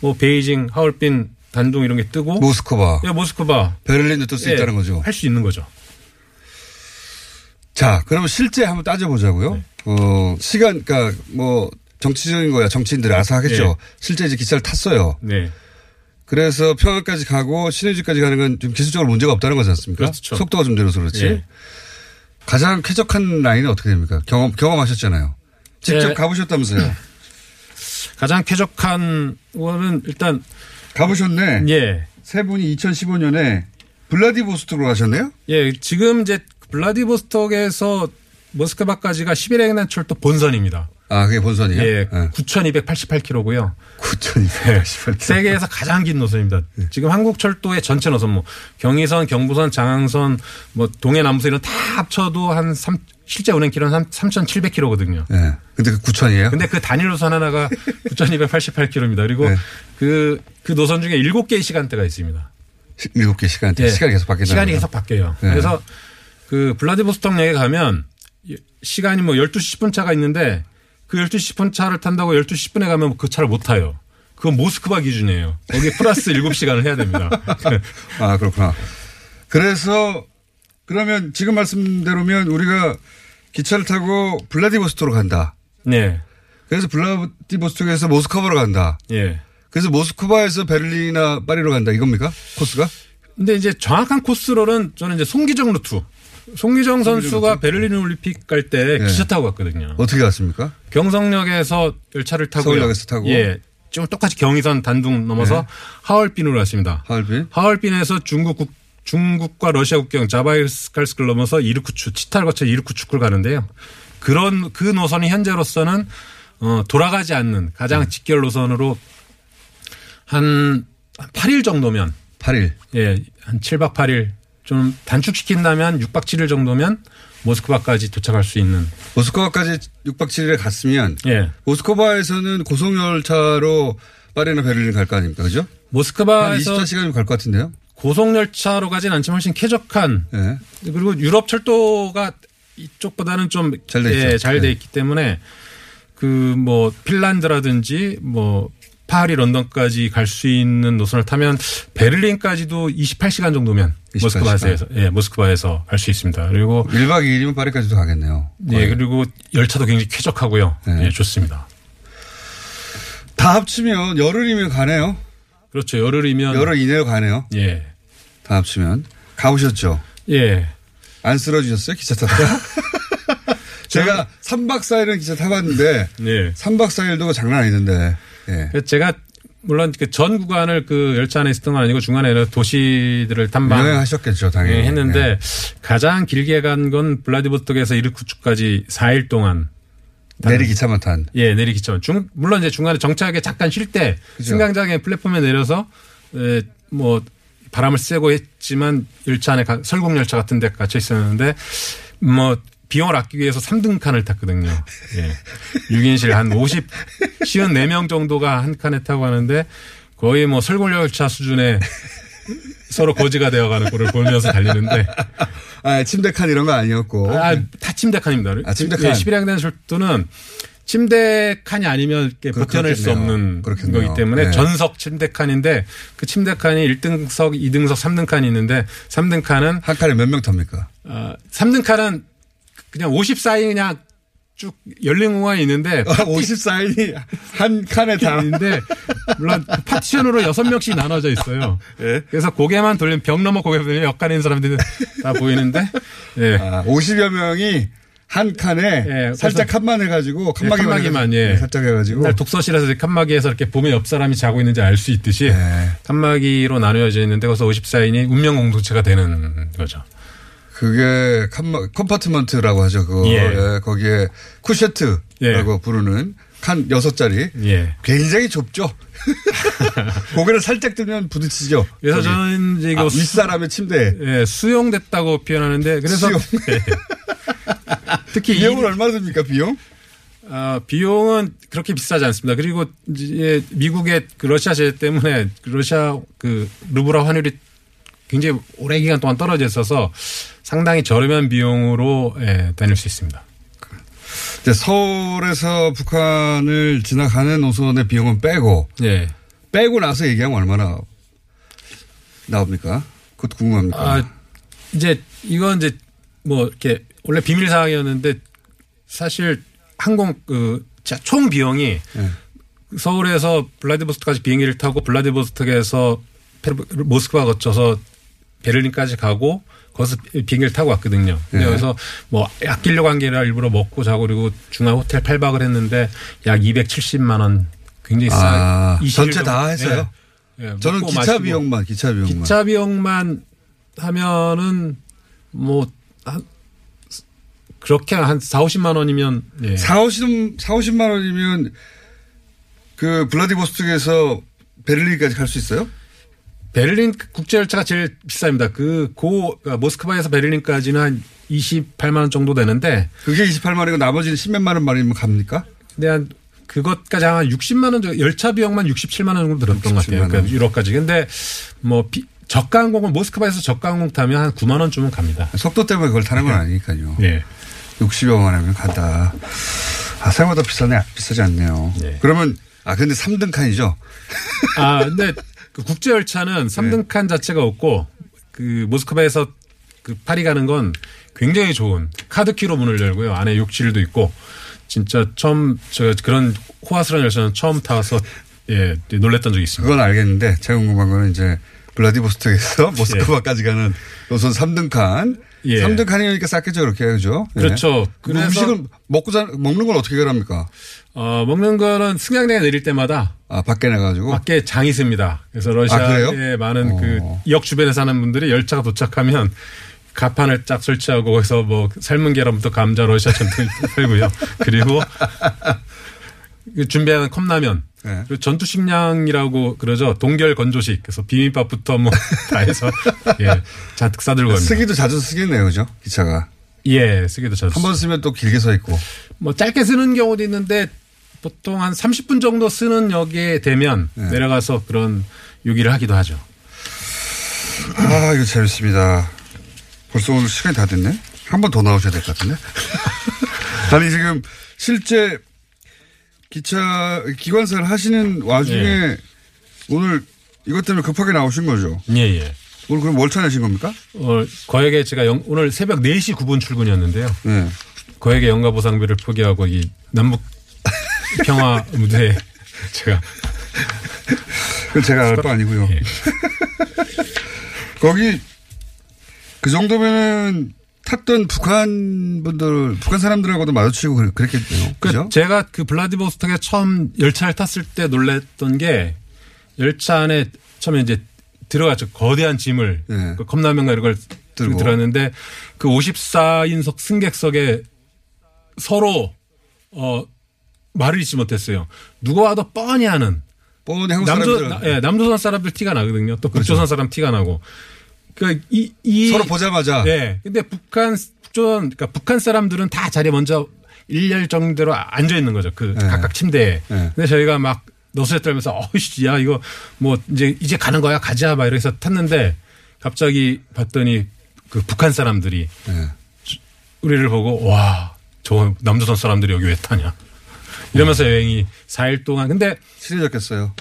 E: 뭐 베이징, 하얼빈, 단둥 이런 게 뜨고
C: 모스크바,
E: 예, 모스크바,
C: 베를린도 뜰 수 예, 있다는 거죠.
E: 할 수 있는 거죠.
C: 자, 그러면 실제 한번 따져보자고요. 네. 어, 시간, 그러니까 뭐 정치적인 거야 정치인들이 알아서 하겠죠. 네. 실제 이제 기차를 탔어요. 네. 그래서 평양까지 가고 신의주까지 가는 건 좀 기술적으로 문제가 없다는 거지 않습니까?
E: 그렇죠.
C: 속도가 좀 늘어서 그렇지. 네. 가장 쾌적한 라인은 어떻게 됩니까? 경험, 경험하셨잖아요. 직접 네. 가보셨다면서요.
E: 가장 쾌적한 거는 일단
C: 가보셨네.
E: 예.
C: 세 분이 2015년에 블라디보스톡으로 가셨네요?
E: 예. 지금 이제 블라디보스톡에서 모스크바까지가 11행 철도 본선입니다.
C: 아, 그게 본선이에요?
E: 예. 네. 9,288km고요.
C: 9,288km.
E: 세계에서 가장 긴 노선입니다. 네. 지금 한국 철도의 전체 노선 뭐 경의선, 경부선, 장항선, 뭐 동해 남부선 이런 다 합쳐도 한 3, 실제 운행 길은 한 3,700km거든요.
C: 네. 근데 그 9,000이에요?
E: 근데 그 단일 노선 하나가 9,288km입니다. 그리고 네. 그, 그 노선 중에 7개의 시간대가 있습니다.
C: 7개 시간대. 네. 시간이 계속 바뀌는
E: 시간이 계속 바뀌어요. 네. 그래서 그 블라디보스톡역에 가면 시간이 뭐 12시 10분 차가 있는데 그 12시 10분 차를 탄다고 12시 10분에 가면 그 차를 못 타요. 그건 모스크바 기준이에요. 거기에 플러스 7시간을 해야 됩니다.
C: 아, 그렇구나. 그래서 그러면 지금 말씀대로면 우리가 기차를 타고 블라디보스토크로 간다.
E: 네.
C: 그래서 블라디보스토크에서 모스크바로 간다.
E: 예.
C: 그래서 모스크바에서 베를린이나 파리로 간다 이겁니까? 코스가?
E: 근데 이제 정확한 코스로는 저는 이제 손기정 루트. 손기정 선수가 베를린 올림픽 갈때 네. 기차 타고 갔거든요.
C: 어떻게 갔습니까?
E: 경성역에서 열차를 타고
C: 서울역에서 타고
E: 예. 좀 똑같이 경의선 단둥 넘어서 네. 하얼빈으로 갔습니다.
C: 하얼빈?
E: 하얼빈에서 중국 중국과 러시아 국경 자바이칼스크를 넘어서 이르쿠츠 치타를 거쳐 이르쿠츠크를 가는데요. 그런 그 노선이 현재로서는 어 돌아가지 않는 가장 네. 직결 노선으로 한 8일 정도면
C: 8일.
E: 예. 한 7박 8일 좀 단축시킨다면 6박 7일 정도면 모스크바까지 도착할 수 있는.
C: 모스크바까지 6박 7일에 갔으면 예. 모스크바에서는 고속 열차로 파리나 베를린 갈 거 아닙니까? 그죠?
E: 모스크바에서
C: 24시간이면 갈 것 같은데요?
E: 고속 열차로 가진 않지만 훨씬 쾌적한 예. 그리고 유럽 철도가 이쪽보다는 좀 잘돼 예, 잘돼 예. 있기 때문에 그 뭐 핀란드라든지 뭐 파리, 런던까지 갈 수 있는 노선을 타면 베를린까지도 28시간 정도면 28시간. 모스크바에서 예, 모스크바에서 갈 수 있습니다. 그리고
C: 1박 2일이면 파리까지도 가겠네요.
E: 예, 그리고 열차도 굉장히 쾌적하고요. 네. 예, 좋습니다.
C: 다 합치면 열흘이면 가네요.
E: 그렇죠. 열흘이면
C: 열흘 이내로 가네요.
E: 예.
C: 다 합치면 가보셨죠?
E: 예.
C: 안 쓰러지셨어요? 기차 타다가? 제가 3박 4일은 기차 타봤는데 예. 3박 4일도 장난 아니던데.
E: 예. 제가 물론 그 전 구간을 그 열차 안에 있었던 건 아니고 중간에 도시들을 탐방
C: 여행하셨겠죠 당연히
E: 했는데 네. 가장 길게 간 건 블라디보스톡에서 이르쿠츠까지 4일 동안
C: 내리 기차만 탄.
E: 예, 내리 기차만. 중 물론 이제 중간에 정차하게 잠깐 쉴 때 승강장에 플랫폼에 내려서 에, 뭐 바람을 쐬고 했지만 열차 안에 가, 설국 열차 같은 데 갇혀 있었는데 뭐 비용을 아끼기 위해서 3등 칸을 탔거든요. 예. 6인실 한 50, 54명 정도가 한 칸에 타고 가는데 거의 뭐 설골열차 수준의 서로 거지가 되어가는 꼴을 보면서 달리는데.
C: 아, 침대 칸 이런 거 아니었고.
E: 아, 다 침대 칸입니다.
C: 아, 침대 칸. 예,
E: 11학년 철도는 침대 칸이 아니면 버텨낼 수 없는 그렇겠네요. 거기 때문에 네. 전석 침대 칸인데 그 침대 칸이 1등석, 2등석, 3등 칸이 있는데 3등 칸은
C: 한 칸에 몇 명 탑니까?
E: 아, 3등 칸은 그냥 54인 그냥 쭉 열린 공간이 있는데
C: 아, 54인이 한 칸에 다
E: 있는데 물론 파티션으로 여섯 명씩 나눠져 있어요.
C: 예?
E: 그래서 고개만 돌리면 벽 넘어 고개 돌리면 옆간에 있는 사람들이 다 보이는데 예.
C: 아, 50여 명이 한 칸에
E: 예,
C: 살짝 칸만 해가지고 칸막이만, 해가지고,
E: 예.
C: 살짝 해가지고
E: 옛날 독서실에서 칸막이에서 이렇게 보면 옆 사람이 자고 있는지 알 수 있듯이
C: 예.
E: 칸막이로 나누어져 있는데 거기서 54인이 운명 공동체가 되는 거죠.
C: 그게 칸막 compartment라고 하죠. 그거
E: 예.
C: 예, 거기에 couchette라고
E: 예.
C: 부르는 칸 여섯 자리
E: 예.
C: 굉장히 좁죠. 고개를 살짝 들면 부딪히죠.
E: 그래서
C: 거기.
E: 저는 이제
C: 아,
E: 이거
C: 윗사람의 침대에
E: 예, 수용됐다고 표현하는데 그래서
C: 수용.
E: 예. 특히 이
C: 비용은 얼마 듭니까 비용?
E: 아, 비용은 그렇게 비싸지 않습니다. 그리고 이제 미국의 그 러시아 제재 때문에 그 러시아 그 루브라 환율이 굉장히 오래 기간 동안 떨어져 있어서 상당히 저렴한 비용으로 예, 다닐 수 있습니다.
C: 이제 서울에서 북한을 지나가는 노선의 비용은 빼고
E: 예.
C: 빼고 나서 얘기하면 얼마나 나옵니까? 그것도 궁금합니다.
E: 아, 이제 이건 이제 뭐 이렇게 원래 비밀 사항이었는데 사실 항공 그총 비용이
C: 네.
E: 서울에서 블라디보스토크까지 비행기를 타고 블라디보스토크에서 모스크바 거쳐서 베를린까지 가고 거기서 비행기를 타고 왔거든요.
C: 네.
E: 그래서 뭐 아끼려고 한 게 아니라 일부러 먹고 자고 그리고 중앙 호텔 8박을 했는데 약 270만 원 굉장히
C: 아,
E: 싸. 20일
C: 전체. 다 했어요?
E: 예. 예,
C: 저는 기차
E: 마시고.
C: 비용만 기차 비용만.
E: 기차 비용만 하면은 뭐 한, 그렇게 한 4, 50만 원이면 예.
C: 4, 50, 4, 50만 원이면 그 블라디보스톡에서 베를린까지 갈 수 있어요?
E: 베를린 국제 열차가 제일 비쌉니다. 그고 그러니까 모스크바에서 베를린까지는 한 28만 원 정도 되는데
C: 그게 28만 원이고 나머지는 10몇만 원만이면 갑니까?
E: 근데 한 그것까지 한 60만 원 정도 열차 비용만 67만 원 정도 들었던 것
C: 67만
E: 같아요.
C: 원.
E: 그러니까 유럽까지. 근데 뭐 비, 저가 항공은 모스크바에서 저가 항공 타면 한 9만 원쯤은 갑니다.
C: 속도 때문에 그걸 타는 건 아니니까요.
E: 예.
C: 60여만 원이면 간다. 아, 생각보다 비싸네. 비싸지 않네요.
E: 네.
C: 그러면, 아, 근데 3등 칸이죠?
E: 아, 근데 그 국제 열차는 3등 칸 자체가 없고 그 모스크바에서 그 파리 가는 건 굉장히 좋은 카드키로 문을 열고요. 안에 욕실도 있고 진짜 처음 제가 그런 호화스러운 열차는 처음 타서 예, 놀랬던 적이 있습니다.
C: 그건 알겠는데, 제가 궁금한 거는 이제, 블라디보스톡에서 모스크바까지 가는 노선 3등 칸.
E: 예.
C: 3등 칸이니까 쌌겠죠, 그렇게. 그죠? 예.
E: 그렇죠.
C: 그럼
E: 그래서
C: 음식을 먹고 자, 먹는 건 어떻게 합니까?
E: 어, 먹는 거는 승강장에 내릴 때마다
C: 아, 밖에 나가지고.
E: 밖에 장이 있습니다. 그래서
C: 아,
E: 러시아의
C: 그래요?
E: 많은
C: 어.
E: 그 역 주변에 사는 분들이 열차가 도착하면 가판을 쫙 설치하고 거기서 뭐 삶은 계란부터 감자 러시아 전통 팔고요. 그리고 그 준비하는 컵라면
C: 네.
E: 그리고 전투 식량이라고 그러죠. 동결 건조식. 그래서 비빔밥부터 뭐 다 해서 예 잔뜩 싸들고 갑니다.
C: 쓰기도 자주 쓰겠네요, 그죠? 기차가.
E: 예, 쓰기도 자주.
C: 한 번 쓰면 또 길게 서 있고.
E: 뭐 짧게 쓰는 경우도 있는데 보통 한 30분 정도 쓰는 역에 되면
C: 네.
E: 내려가서 그런 요기를 하기도 하죠.
C: 아, 이거 재밌습니다. 벌써 오늘 시간이 다 됐네? 한 번 더 나오셔야 될 것 같은데? 아니, 지금 실제 기차, 기관사를 하시는 와중에
E: 예.
C: 오늘 이것 때문에 급하게 나오신 거죠?
E: 예, 예.
C: 오늘 그럼 월차 내신 겁니까?
E: 어, 거액에 제가 영- 오늘 새벽 4시 9분 출근이었는데요.
C: 네.
E: 거액의 연가 보상비를 포기하고 이 남북 평화 무대에 제가
C: 그건 제가 알바 아니고요.
E: 예.
C: 거기 그 정도면은 탔던 북한 분들, 북한 사람들하고도 마주치고 그랬- 그랬겠네요.
E: 그
C: 그죠?
E: 제가 그 블라디보스톡에 처음 열차를 탔을 때 놀랬던 게 열차 안에 처음에 이제 들어갔죠. 거대한 짐을
C: 네.
E: 그 컵라면과 이런 걸
C: 들고.
E: 들었는데 그 54인석 승객석에 서로 어 말을 잊지 못했어요. 누가 와도 뻔히 하는
C: 뻔히 한국
E: 남조,
C: 사람들
E: 나- 예, 남조선 사람들 티가 나거든요. 또 북조선 사람 티가 나고. 그, 이, 이.
C: 서로 보자마자
E: 예. 근데 북한, 북조선, 그러니까 북한 사람들은 다 자리에 먼저 일렬 정대로 앉아 있는 거죠. 그
C: 네.
E: 각각 침대에.
C: 네.
E: 근데 저희가 막 너스레 떨면서 어이씨, 야, 이거 뭐 이제, 이제 가는 거야. 가자. 막 이래서 탔는데 갑자기 봤더니 그 북한 사람들이
C: 네.
E: 우리를 보고 와, 저 남조선 사람들이 여기 왜 타냐. 이러면서 여행이 4일 동안. 근데
C: 친해졌겠어요.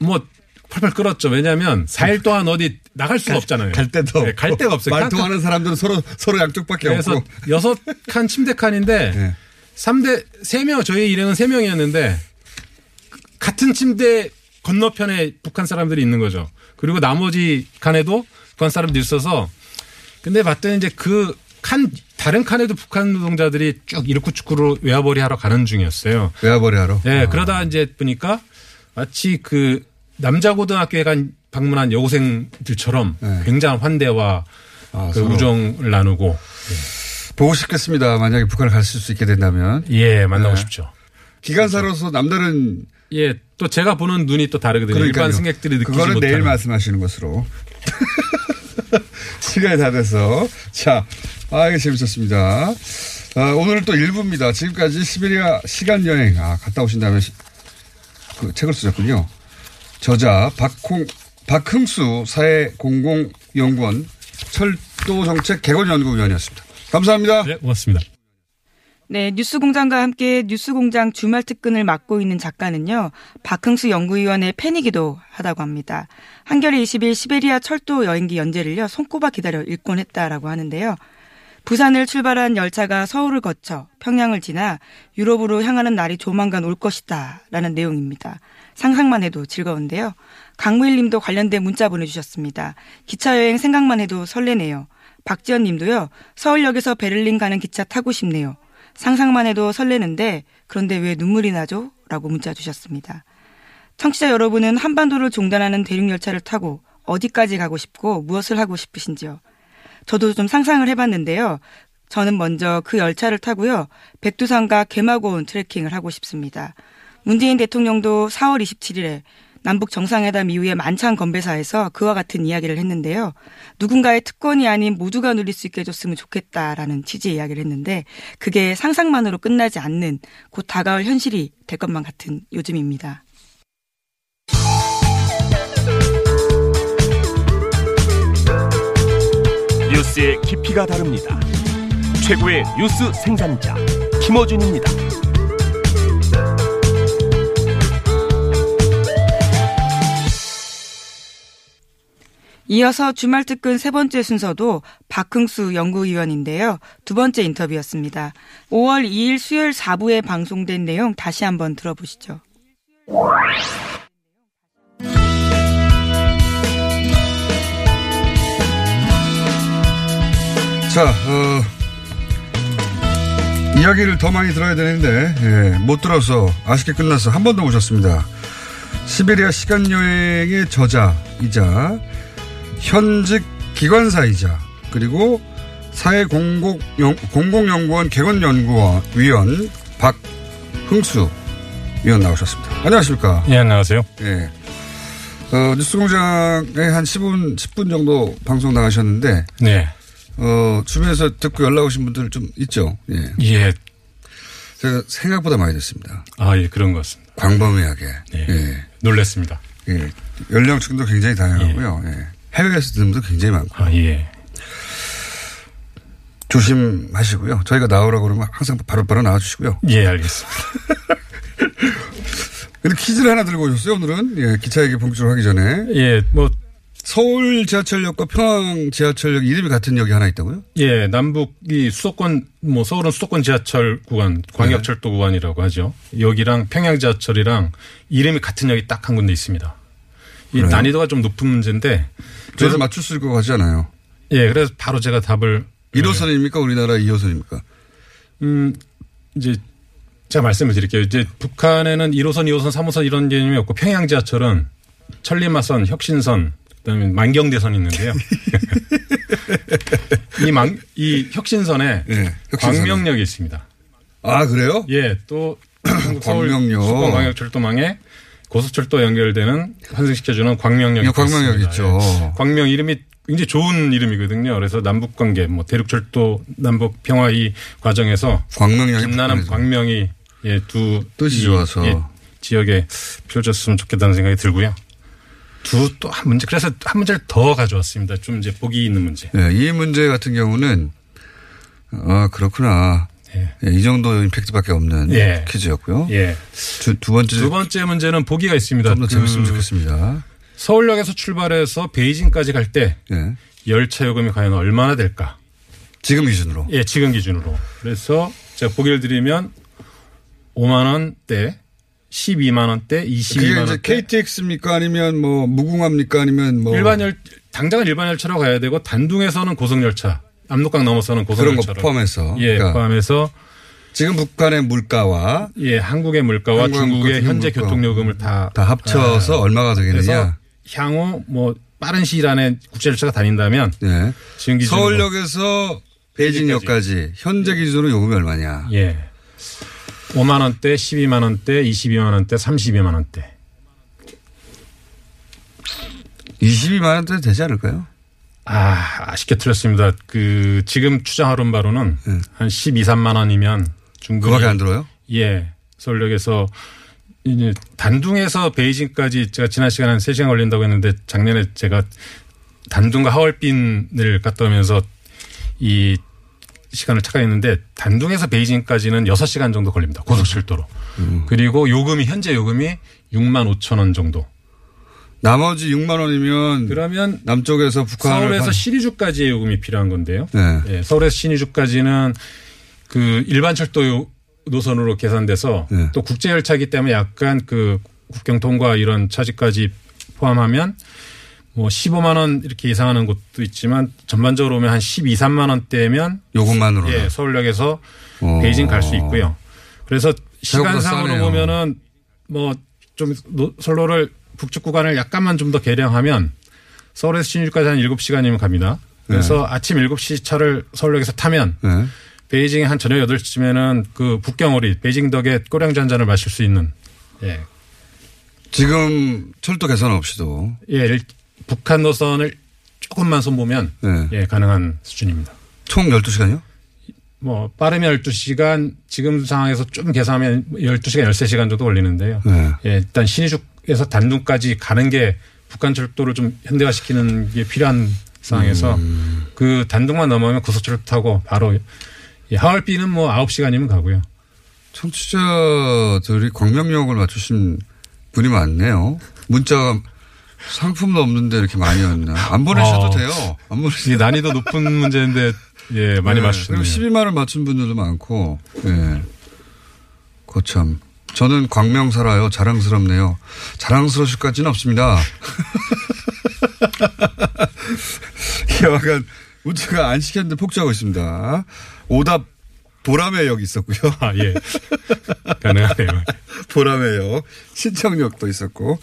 E: 뭐 펄펄 끓었죠. 왜냐하면 4일 동안 어디 나갈 수가 없잖아요.
C: 갈 데도
E: 네, 갈. 데가 없어요.
C: 말통하는 사람들은 서로 서로 양쪽밖에
E: 그래서
C: 없고.
E: 여섯 칸 침대 칸인데
C: 네.
E: 3대 3명 저희 일행은 3명이었는데 같은 침대 건너편에 북한 사람들이 있는 거죠. 그리고 나머지 칸에도 북한 사람들이 있어서 근데 봤더니 이제 그 칸 다른 칸에도 북한 노동자들이 쭉 이르쿠츠크로 외화벌이 하러 가는 중이었어요.
C: 외화벌이 하러.
E: 예, 네, 아. 그러다 이제 보니까 마치 그 남자 고등학교에 간 방문한 여고생들처럼 네. 굉장한 환대와 아, 그 우정을 나누고 예.
C: 보고 싶겠습니다. 만약에 북한을 갔을 수 있게 된다면.
E: 예, 만나고 네. 싶죠.
C: 기관사로서 남다른
E: 예, 또 제가 보는 눈이 또 다르거든요. 그러니까요. 일반 승객들이 느끼지
C: 그거는 못하는. 내일 말씀하시는 것으로. 시간이 다 돼서. 자, 아, 이게 재밌었습니다. 아, 오늘 또 1부입니다. 지금까지 시베리아 시간 여행, 아, 갔다 오신 다음에 시, 그 책을 쓰셨군요. 저자, 박홍, 박흥수 사회공공연구원 철도정책 개건연구위원이었습니다. 감사합니다.
E: 네, 고맙습니다.
B: 네, 뉴스공장과 함께 뉴스공장 주말 특근을 맡고 있는 작가는요, 박흥수 연구위원의 팬이기도 하다고 합니다. 한겨레 20일 시베리아 철도 여행기 연재를요, 손꼽아 기다려 읽곤 했다라고 하는데요. 부산을 출발한 열차가 서울을 거쳐 평양을 지나 유럽으로 향하는 날이 조만간 올 것이다. 라는 내용입니다. 상상만 해도 즐거운데요. 강무일 님도 관련된 문자 보내주셨습니다. 기차여행 생각만 해도 설레네요. 박지연 님도요. 서울역에서 베를린 가는 기차 타고 싶네요. 상상만 해도 설레는데 그런데 왜 눈물이 나죠? 라고 문자 주셨습니다. 청취자 여러분은 한반도를 종단하는 대륙열차를 타고 어디까지 가고 싶고 무엇을 하고 싶으신지요? 저도 좀 상상을 해봤는데요. 저는 먼저 그 열차를 타고요. 백두산과 개마고온 트레킹을 하고 싶습니다. 문재인 대통령도 4월 27일에 남북 정상회담 이후에 만찬 건배사에서 그와 같은 이야기를 했는데요. 누군가의 특권이 아닌 모두가 누릴 수 있게 해줬으면 좋겠다라는 취지의 이야기를 했는데 그게 상상만으로 끝나지 않는 곧 다가올 현실이 될 것만 같은 요즘입니다.
F: 뉴스의 깊이가 다릅니다. 최고의 뉴스 생산자 김어준입니다.
B: 이어서 주말 특근 세 번째 순서도 박흥수 연구위원인데요. 두 번째 인터뷰였습니다. 5월 2일 수요일 4부에 방송된 내용 다시 한번 들어보시죠.
C: 자, 어, 이야기를 더 많이 들어야 되는데, 예, 못 들어서 아쉽게 끝났어. 한 번 더 오셨습니다. 시베리아 시간여행의 저자이자 현직 기관사이자 그리고 사회공공연구원 개건연구위원 박흥수 위원 나오셨습니다. 안녕하십니까?
E: 예, 안녕하세요.
C: 예. 어, 뉴스공장에 한 10분, 10분 정도 방송 나가셨는데.
E: 네.
C: 어, 주변에서 듣고 연락 오신 분들 좀 있죠? 예.
E: 예.
C: 제가 생각보다 많이 됐습니다.
E: 아, 예, 그런 것 같습니다.
C: 광범위하게.
E: 예. 예. 놀랬습니다.
C: 예. 연령층도 굉장히 다양하고요. 예. 예. 해외에서 듣는 분도 굉장히 많고.
E: 아, 예.
C: 조심하시고요. 저희가 나오라고 그러면 항상 바로바로 나와주시고요.
E: 예, 알겠습니다.
C: 근데 퀴즈를 하나 들고 오셨어요, 오늘은. 예, 기차 얘기 본격적으로 하기 전에.
E: 예, 뭐.
C: 서울 지하철역과 평양 지하철역 이름이 같은 역이 하나 있다고요?
E: 예, 남북이 수도권, 뭐 서울은 수도권 지하철 구간, 광역철도 네. 구간이라고 하죠. 여기랑 평양 지하철이랑 이름이 같은 역이 딱 한 군데 있습니다. 이 그래요? 난이도가 좀 높은 문제인데.
C: 그래서 맞출 수 있을 것 같지 않아요?
E: 예, 그래서 바로 제가 답을.
C: 1호선입니까? 우리나라 2호선입니까?
E: 음, 이제 제가 말씀을 드릴게요. 이제 북한에는 1호선, 2호선, 3호선 이런 개념이 없고 평양 지하철은 천리마선, 혁신선, 그다음에 만경대선이 있는데요. 이 만, 이 혁신선에 네, 광명역이 있습니다.
C: 아 그래요?
E: 예, 또 광명역, 수도권 광역철도망에 고속철도 연결되는 환승시켜주는 광명역이
C: 광명역 있죠. 예.
E: 광명 이름이 굉장히 좋은 이름이거든요. 그래서 남북 관계, 뭐 대륙철도 남북 평화 이 과정에서
C: 광명역이
E: 김나는 광명이 예, 두
C: 뜻이 좋아서 예,
E: 지역에 펼쳤으면 좋겠다는 생각이 들고요. 두 또 한 문제 그래서 한 문제를 더 가져왔습니다. 좀 이제 보기 있는 문제.
C: 네, 이 문제 같은 경우는 아 그렇구나. 예. 예, 이 정도 임팩트밖에 없는 예. 퀴즈였고요.
E: 예.
C: 두, 두 번째
E: 두 번째 문제는 보기가 있습니다.
C: 좀더 재밌으면 그 좋겠습니다.
E: 서울역에서 출발해서 베이징까지 갈때 예. 열차 요금이 과연 얼마나 될까?
C: 지금 기준으로.
E: 예, 지금 기준으로. 그래서 제가 보기를 드리면 5만 원대, 12만 원대, 22만 원대.
C: 그게 이제 KTX입니까 아니면 뭐 무궁화입니까 아니면 뭐
E: 일반 열 당장은 일반 열차로 가야 되고 단둥에서는 고속 열차, 압록강 넘어서는 고속
C: 그런 거
E: 열차로
C: 포함해서
E: 예,
C: 그러니까
E: 포함해서
C: 지금 북한의 물가와
E: 예, 한국의 물가와
C: 한국의
E: 중국의 현재
C: 물가.
E: 교통요금을 다
C: 다 합쳐서
E: 아,
C: 얼마가 되겠느냐?
E: 향후 뭐 빠른 시일 안에 국제 열차가 다닌다면
C: 예.
E: 지금 기준으로
C: 서울역에서 베이징역까지 현재 기준으로 요금이 얼마냐?
E: 예. 5만 원대, 12만 원대, 22만 원대, 32만 원대.
C: 22만 원대 되지 않을까요?
E: 아, 아쉽게 틀렸습니다. 그 지금 추정하는 바로는 한 12, 3만 원이면 충분히
C: 그밖에 안 들어요?
E: 예. 서울역에서 이제 단둥에서 베이징까지 제가 지난 시간에 한 3시간 걸린다고 했는데 작년에 제가 단둥과 하얼빈을 갔다 오면서 이 시간을 착각했는데 단둥에서 베이징까지는 6시간 정도 걸립니다. 고속철도로. 그리고 요금이 현재 요금이 6만 5천 원 정도.
C: 나머지 6만 원이면
E: 그러면
C: 남쪽에서 북한을
E: 서울에서
C: 한-
E: 신의주까지의 요금이 필요한 건데요.
C: 네.
E: 예, 서울에서 신의주까지는 그 일반 철도 요- 노선으로 계산돼서
C: 네.
E: 또 국제 열차이기 때문에 약간 그 국경 통과 이런 차지까지 포함하면 뭐 15만 원 이렇게 예상하는 곳도 있지만 전반적으로 보면 한 12, 3만 원대면
C: 요금만으로
E: 예, 서울역에서
C: 어.
E: 베이징 갈 수 있고요. 그래서 시간상으로. 보면은 뭐 좀 선로를 북측 구간을 약간만 좀 더 개량하면 서울에서 신주까지 한 7시간이면 갑니다. 그래서 아침 7시 차를 서울역에서 타면
C: 네.
E: 베이징에 한 저녁 8시쯤에는 그 북경오리 베이징 덕에 꼬량주 한 잔을 마실 수 있는 예.
C: 지금 철도 개선 없이도
E: 예, 일- 북한 노선을 조금만 손보면
C: 네.
E: 예, 가능한 수준입니다.
C: 총 12시간이요?
E: 뭐 빠르면 12시간 지금 상황에서 좀 계산하면 12시간 13시간 정도 걸리는데요.
C: 네.
E: 예, 일단 신의죽에서 단둥까지 가는 게 북한 철도를 좀 현대화시키는 게 필요한 상황에서
C: 음.
E: 그 단둥만 넘어가면 고속철도 타고 바로 예, 하얼빈은 뭐 9시간이면 가고요.
C: 청취자들이 광명역을 맞추신 분이 많네요. 문자가 상품도 없는데 이렇게 많이 왔나. 안 보내셔도
E: 어.
C: 돼요. 안 보내셔도
E: 이게 난이도 높은 문제인데 예, 많이
C: 네.
E: 맞추셨네요.
C: 그리고 12만을 맞춘 분들도 많고, 예. 거참. 저는 광명 살아요. 자랑스럽네요. 자랑스러우실 것까지는 없습니다. 약간 문자가 안 시켰는데 폭주하고 있습니다. 오답 보람의 역 있었고요.
E: 아, 예. 가능하네요.
C: 보람의 역 신청역도 있었고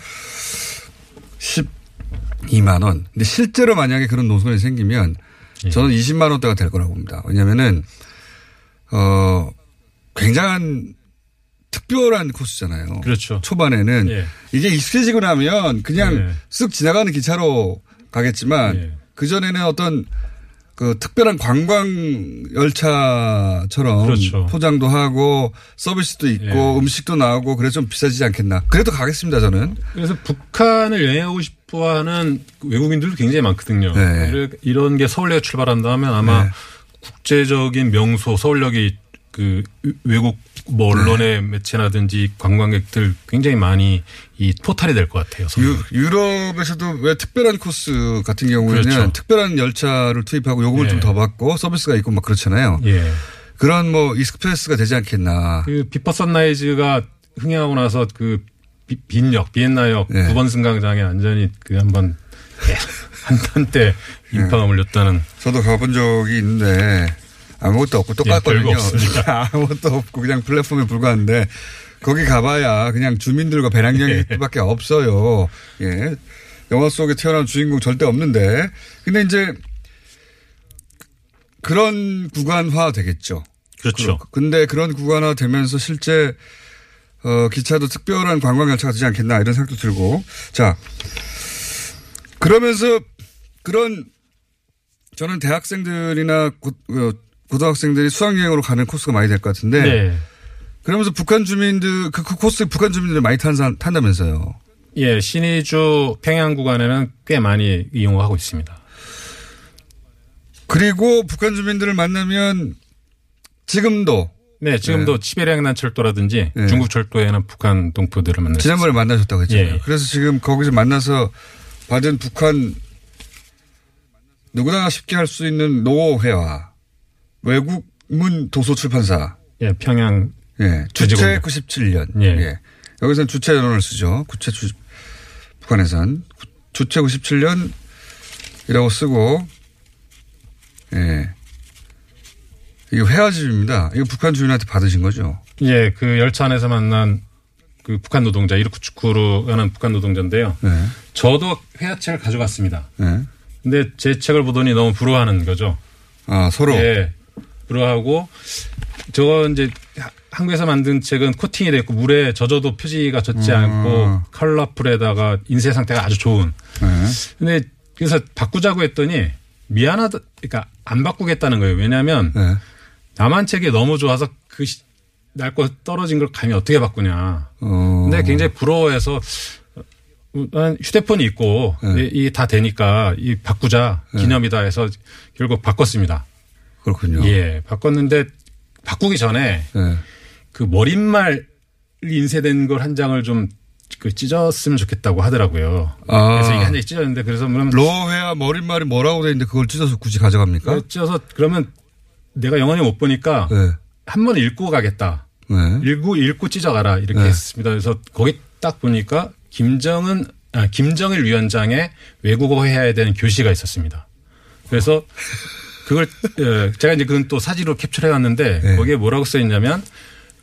C: 12만 원. 근데 실제로 만약에 그런 노선이 생기면
E: 예.
C: 저는 20만 원대가 될 거라고 봅니다. 왜냐면은 어 굉장한 특별한 코스잖아요.
E: 그렇죠.
C: 초반에는
E: 예.
C: 이게 익숙해지고 나면 그냥
E: 예.
C: 쓱 지나가는 기차로 가겠지만
E: 예.
C: 그 전에는 어떤 그 특별한 관광 열차처럼
E: 그렇죠.
C: 포장도 하고 서비스도 있고
E: 예.
C: 음식도 나오고 그래서 좀 비싸지지 않겠나. 그래도 가겠습니다 저는.
E: 그래서 북한을 여행하고 싶어 하는 외국인들도 굉장히 많거든요.
C: 네.
E: 이런 게 서울역에 출발한다면 아마
C: 네.
E: 국제적인 명소 서울역이 그 외국 뭐 언론의 매체라든지 관광객들 굉장히 많이 이 포탈이 될 것 같아요. 서울역.
C: 유, 유럽에서도 왜 특별한 코스 같은 경우에는
E: 그렇죠.
C: 특별한 열차를 투입하고 요금을
E: 예.
C: 좀더 받고 서비스가 있고 막 그렇잖아요.
E: 예.
C: 그런 뭐 express가 되지 않겠나.
E: 그 Before Sunrise가 흥행하고 나서 그 비- 빈역 비엔나역
C: 네.
E: 9번 승강장에 완전히 그 한번 예, 한때 인파가 몰렸다는
C: 저도 가본 적이 있는데 아무것도 없고 똑같거든요.
E: 예, 별거 없습니다.
C: 아무것도 없고 그냥 플랫폼에 불과한데 거기 가봐야 그냥 주민들과 배낭여행밖에 없어요. 예. 영화 속에 태어난 주인공 절대 없는데. 근데 이제 그런 구간화 되겠죠.
E: 그렇죠.
C: 그- 근데 그런 구간화 되면서 실제 어, 기차도 특별한 관광 열차가 되지 않겠나 이런 생각도 들고. 자. 그러면서 그런 저는 대학생들이나 고, 어, 고등학생들이 수학여행으로 가는 코스가 많이 될 것 같은데
E: 네.
C: 그러면서 북한 주민들 그, 그 코스에 북한 주민들이 많이 탄, 사- 탄다면서요.
E: 예, 신의주 평양 구간에는 꽤 많이 이용하고 있습니다.
C: 그리고 북한 주민들을 만나면 지금도
E: 네, 지금도 시베리아횡단 철도라든지
C: 네.
E: 중국 철도에는 북한 동포들을 수
C: 지난번에 만나셨다고 했잖아요.
E: 예.
C: 그래서 지금 거기서 만나서 받은 북한 누구나 쉽게 할 수 있는 노회화 외국문 도서 출판사
E: 예, 평양
C: 예. 주체 97년. 예. 예. 여기서는 주체 연원을 쓰죠. 구체 주, 북한에선. 주체 97년이라고 쓰고, 예. 이게 회화집입니다. 이거 북한 주민한테 받으신 거죠?
E: 예, 그 열차 안에서 만난 그 북한 노동자 이르쿠츠쿠르라는 북한 노동자인데요. 네. 저도 회화책을 가져갔습니다. 네. 근데 제 책을 보더니 너무 부러워하는 거죠.
C: 아 서로.
E: 예, 부러워하고 저거 이제 한국에서 만든 책은 코팅이 돼 있고 물에 젖어도 표지가 젖지 음. 않고 컬러풀에다가 인쇄 상태가 아주 좋은. 네. 근데 그래서 바꾸자고 했더니 미안하다, 그러니까 안 바꾸겠다는 거예요. 왜냐하면 네. 남한 책이 너무 좋아서 그 낡고 떨어진 걸 감히 어떻게 바꾸냐. 어. 근데 굉장히 부러워해서 휴대폰이 있고 네. 이다 되니까 이 바꾸자 네. 기념이다 해서 결국 바꿨습니다.
C: 그렇군요.
E: 예, 바꿨는데 바꾸기 전에 네. 그 머릿말 인쇄된 걸 한 장을 좀 그 찢었으면 좋겠다고 하더라고요. 아. 그래서 이게 한 장이 찢었는데 그래서 그러면
C: 로해와 머릿말이 뭐라고 돼 있는데 그걸 찢어서 굳이 가져갑니까?
E: 찢어서 그러면 내가 영원히 못 보니까 네. 한번 읽고 가겠다. 네. 읽고 읽고 찢어가라 이렇게 네. 했습니다. 그래서 거기 딱 보니까 김정은 아, 김정일 위원장의 외국어 해야 되는 교시가 있었습니다. 그래서 그걸 예, 제가 이제 그건 또 사진으로 캡처해 왔는데 네. 거기에 뭐라고 써 있냐면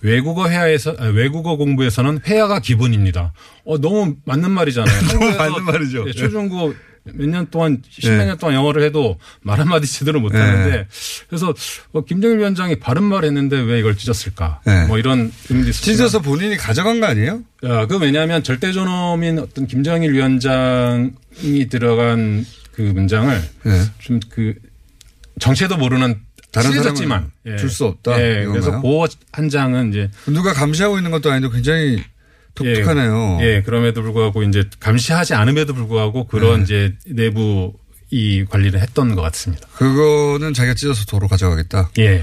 E: 외국어 회화에서 아, 외국어 공부에서는 회화가 기본입니다. 어 너무 맞는 말이잖아요.
C: 맞는 말이죠.
E: 예, 초중고 몇 년 동안 십몇 년 네. 동안 영어를 해도 말 한마디 제대로 못 하는데 네. 그래서 뭐 김정일 위원장이 바른 말 했는데 왜 이걸 찢었을까? 네. 뭐 이런 의미도
C: 찢어서 본인이 가져간 거 아니에요?
E: 야, 그 왜냐하면 절대존엄인 어떤 김정일 위원장이 들어간 그 문장을 네. 좀그 정체도 모르는 다른 사람은
C: 예. 줄수 없다.
E: 예. 그래서 그 한 장은 이제
C: 누가 감시하고 있는 것도 아닌데 굉장히 독특하네요.
E: 예, 예, 그럼에도 불구하고 이제 감시하지 않음에도 불구하고 그런 네. 이제 내부 이 관리를 했던 것 같습니다.
C: 그거는 자기가 찢어서 도로 가져가겠다.
E: 예.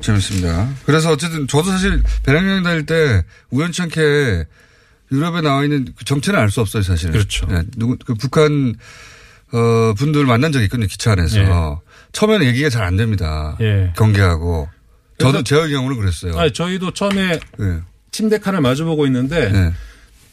C: 재밌습니다. 그래서 어쨌든 저도 사실 배낭여행 다닐 때 우연치 않게 유럽에 나와 있는 그 정체는 알 수 없어요, 사실.
E: 그렇죠. 예,
C: 누구, 그 북한, 어, 분들 만난 적이 있거든요, 기차 안에서. 예. 처음에는 얘기가 잘 안 됩니다. 예. 경계하고. 저도 제 경우는 그랬어요.
E: 아니, 저희도 처음에 예. 침대 칸을 마주보고 있는데 네.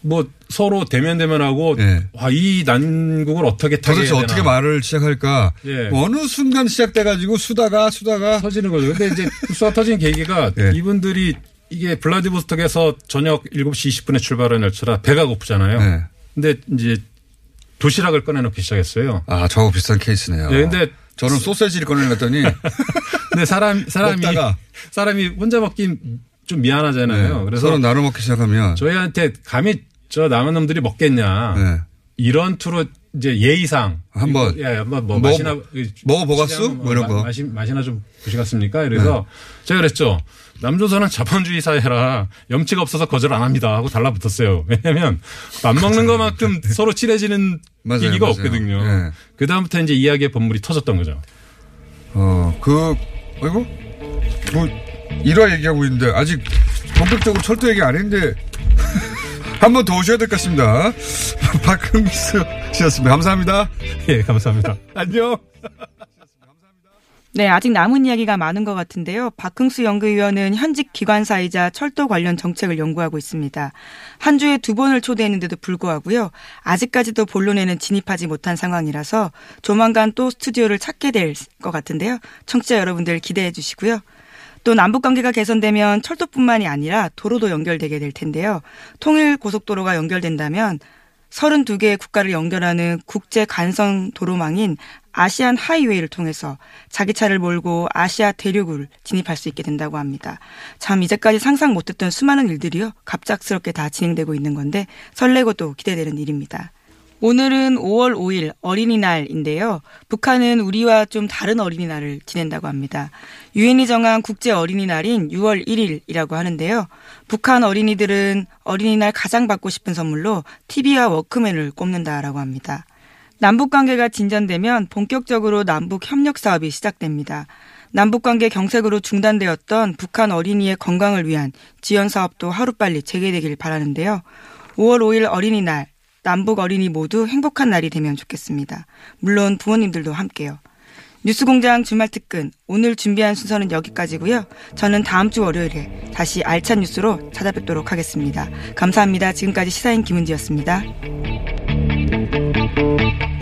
E: 뭐 서로 대면 대면하고 네. 와, 이 난국을 어떻게 타게
C: 도대체 어떻게 말을 시작할까 예. 어느 순간 시작돼 가지고 수다가 수다가
E: 터지는 거죠. 근데 이제 수다 터진 계기가 예. 이분들이 이게 블라디보스톡에서 저녁 7시 20분에 출발한 열차라 배가 고프잖아요. 네. 근데 이제 도시락을 꺼내놓기 시작했어요.
C: 아, 저거 비슷한 케이스네요.
E: 네, 근데
C: 저는 소세지를 꺼내놨더니
E: 근데 사람 사람이 먹다가. 사람이 혼자 먹긴 좀 미안하잖아요.
C: 네. 그래서 서로 나눠 먹기 시작하면
E: 저희한테 감히 저 남은 놈들이 먹겠냐. 네. 이런 투로 이제 예의상
C: 한번
E: 예, 한번 뭐 맛이나
C: 먹어 보갔수? 뭐 이런 거
E: 맛이, 맛이나 좀 보시겠습니까? 그래서 네. 제가 그랬죠. 남조선은 자본주의 사회라 염치가 없어서 거절 안 합니다 하고 달라붙었어요. 왜냐하면 밥 먹는 것만큼 서로 친해지는 맞아요, 얘기가 맞아요. 없거든요. 네. 그 다음부터 이제 이야기의 본물이 터졌던 거죠.
C: 어, 그, 아이고, 뭐, 1화 얘기하고 있는데 아직 본격적으로 철도 얘기 안 했는데 한 번 더 오셔야 될 것 같습니다. 박흥수 씨였습니다. 감사합니다.
E: 예, 감사합니다.
C: 안녕.
B: 네, 아직 남은 이야기가 많은 것 같은데요. 박흥수 연구위원은 현직 기관사이자 철도 관련 정책을 연구하고 있습니다. 한 주에 두 번을 초대했는데도 불구하고요. 아직까지도 본론에는 진입하지 못한 상황이라서 조만간 또 스튜디오를 찾게 될 것 같은데요. 청취자 여러분들 기대해 주시고요. 또 남북 관계가 개선되면 철도뿐만이 아니라 도로도 연결되게 될 텐데요. 통일 고속도로가 연결된다면 32개의 국가를 연결하는 국제 간선 도로망인 아시안 하이웨이를 통해서 자기 차를 몰고 아시아 대륙을 진입할 수 있게 된다고 합니다. 참 이제까지 상상 못했던 수많은 일들이요. 갑작스럽게 다 진행되고 있는 건데 설레고 또 기대되는 일입니다. 오늘은 5월 5일 어린이날인데요. 북한은 우리와 좀 다른 어린이날을 지낸다고 합니다. 유엔이 정한 국제 어린이날인 6월 1일이라고 하는데요. 북한 어린이들은 어린이날 가장 받고 싶은 선물로 TV와 워크맨을 꼽는다라고 합니다. 남북 관계가 진전되면 본격적으로 남북 협력 사업이 시작됩니다. 남북 관계 경색으로 중단되었던 북한 어린이의 건강을 위한 지원 사업도 하루빨리 재개되길 바라는데요. 5월 5일 어린이날 남북 어린이 모두 행복한 날이 되면 좋겠습니다. 물론 부모님들도 함께요. 뉴스공장 주말 특근 오늘 준비한 순서는 여기까지고요. 저는 다음 주 월요일에 다시 알찬 뉴스로 찾아뵙도록 하겠습니다. 감사합니다. 지금까지 시사인 김은지였습니다. Thank you.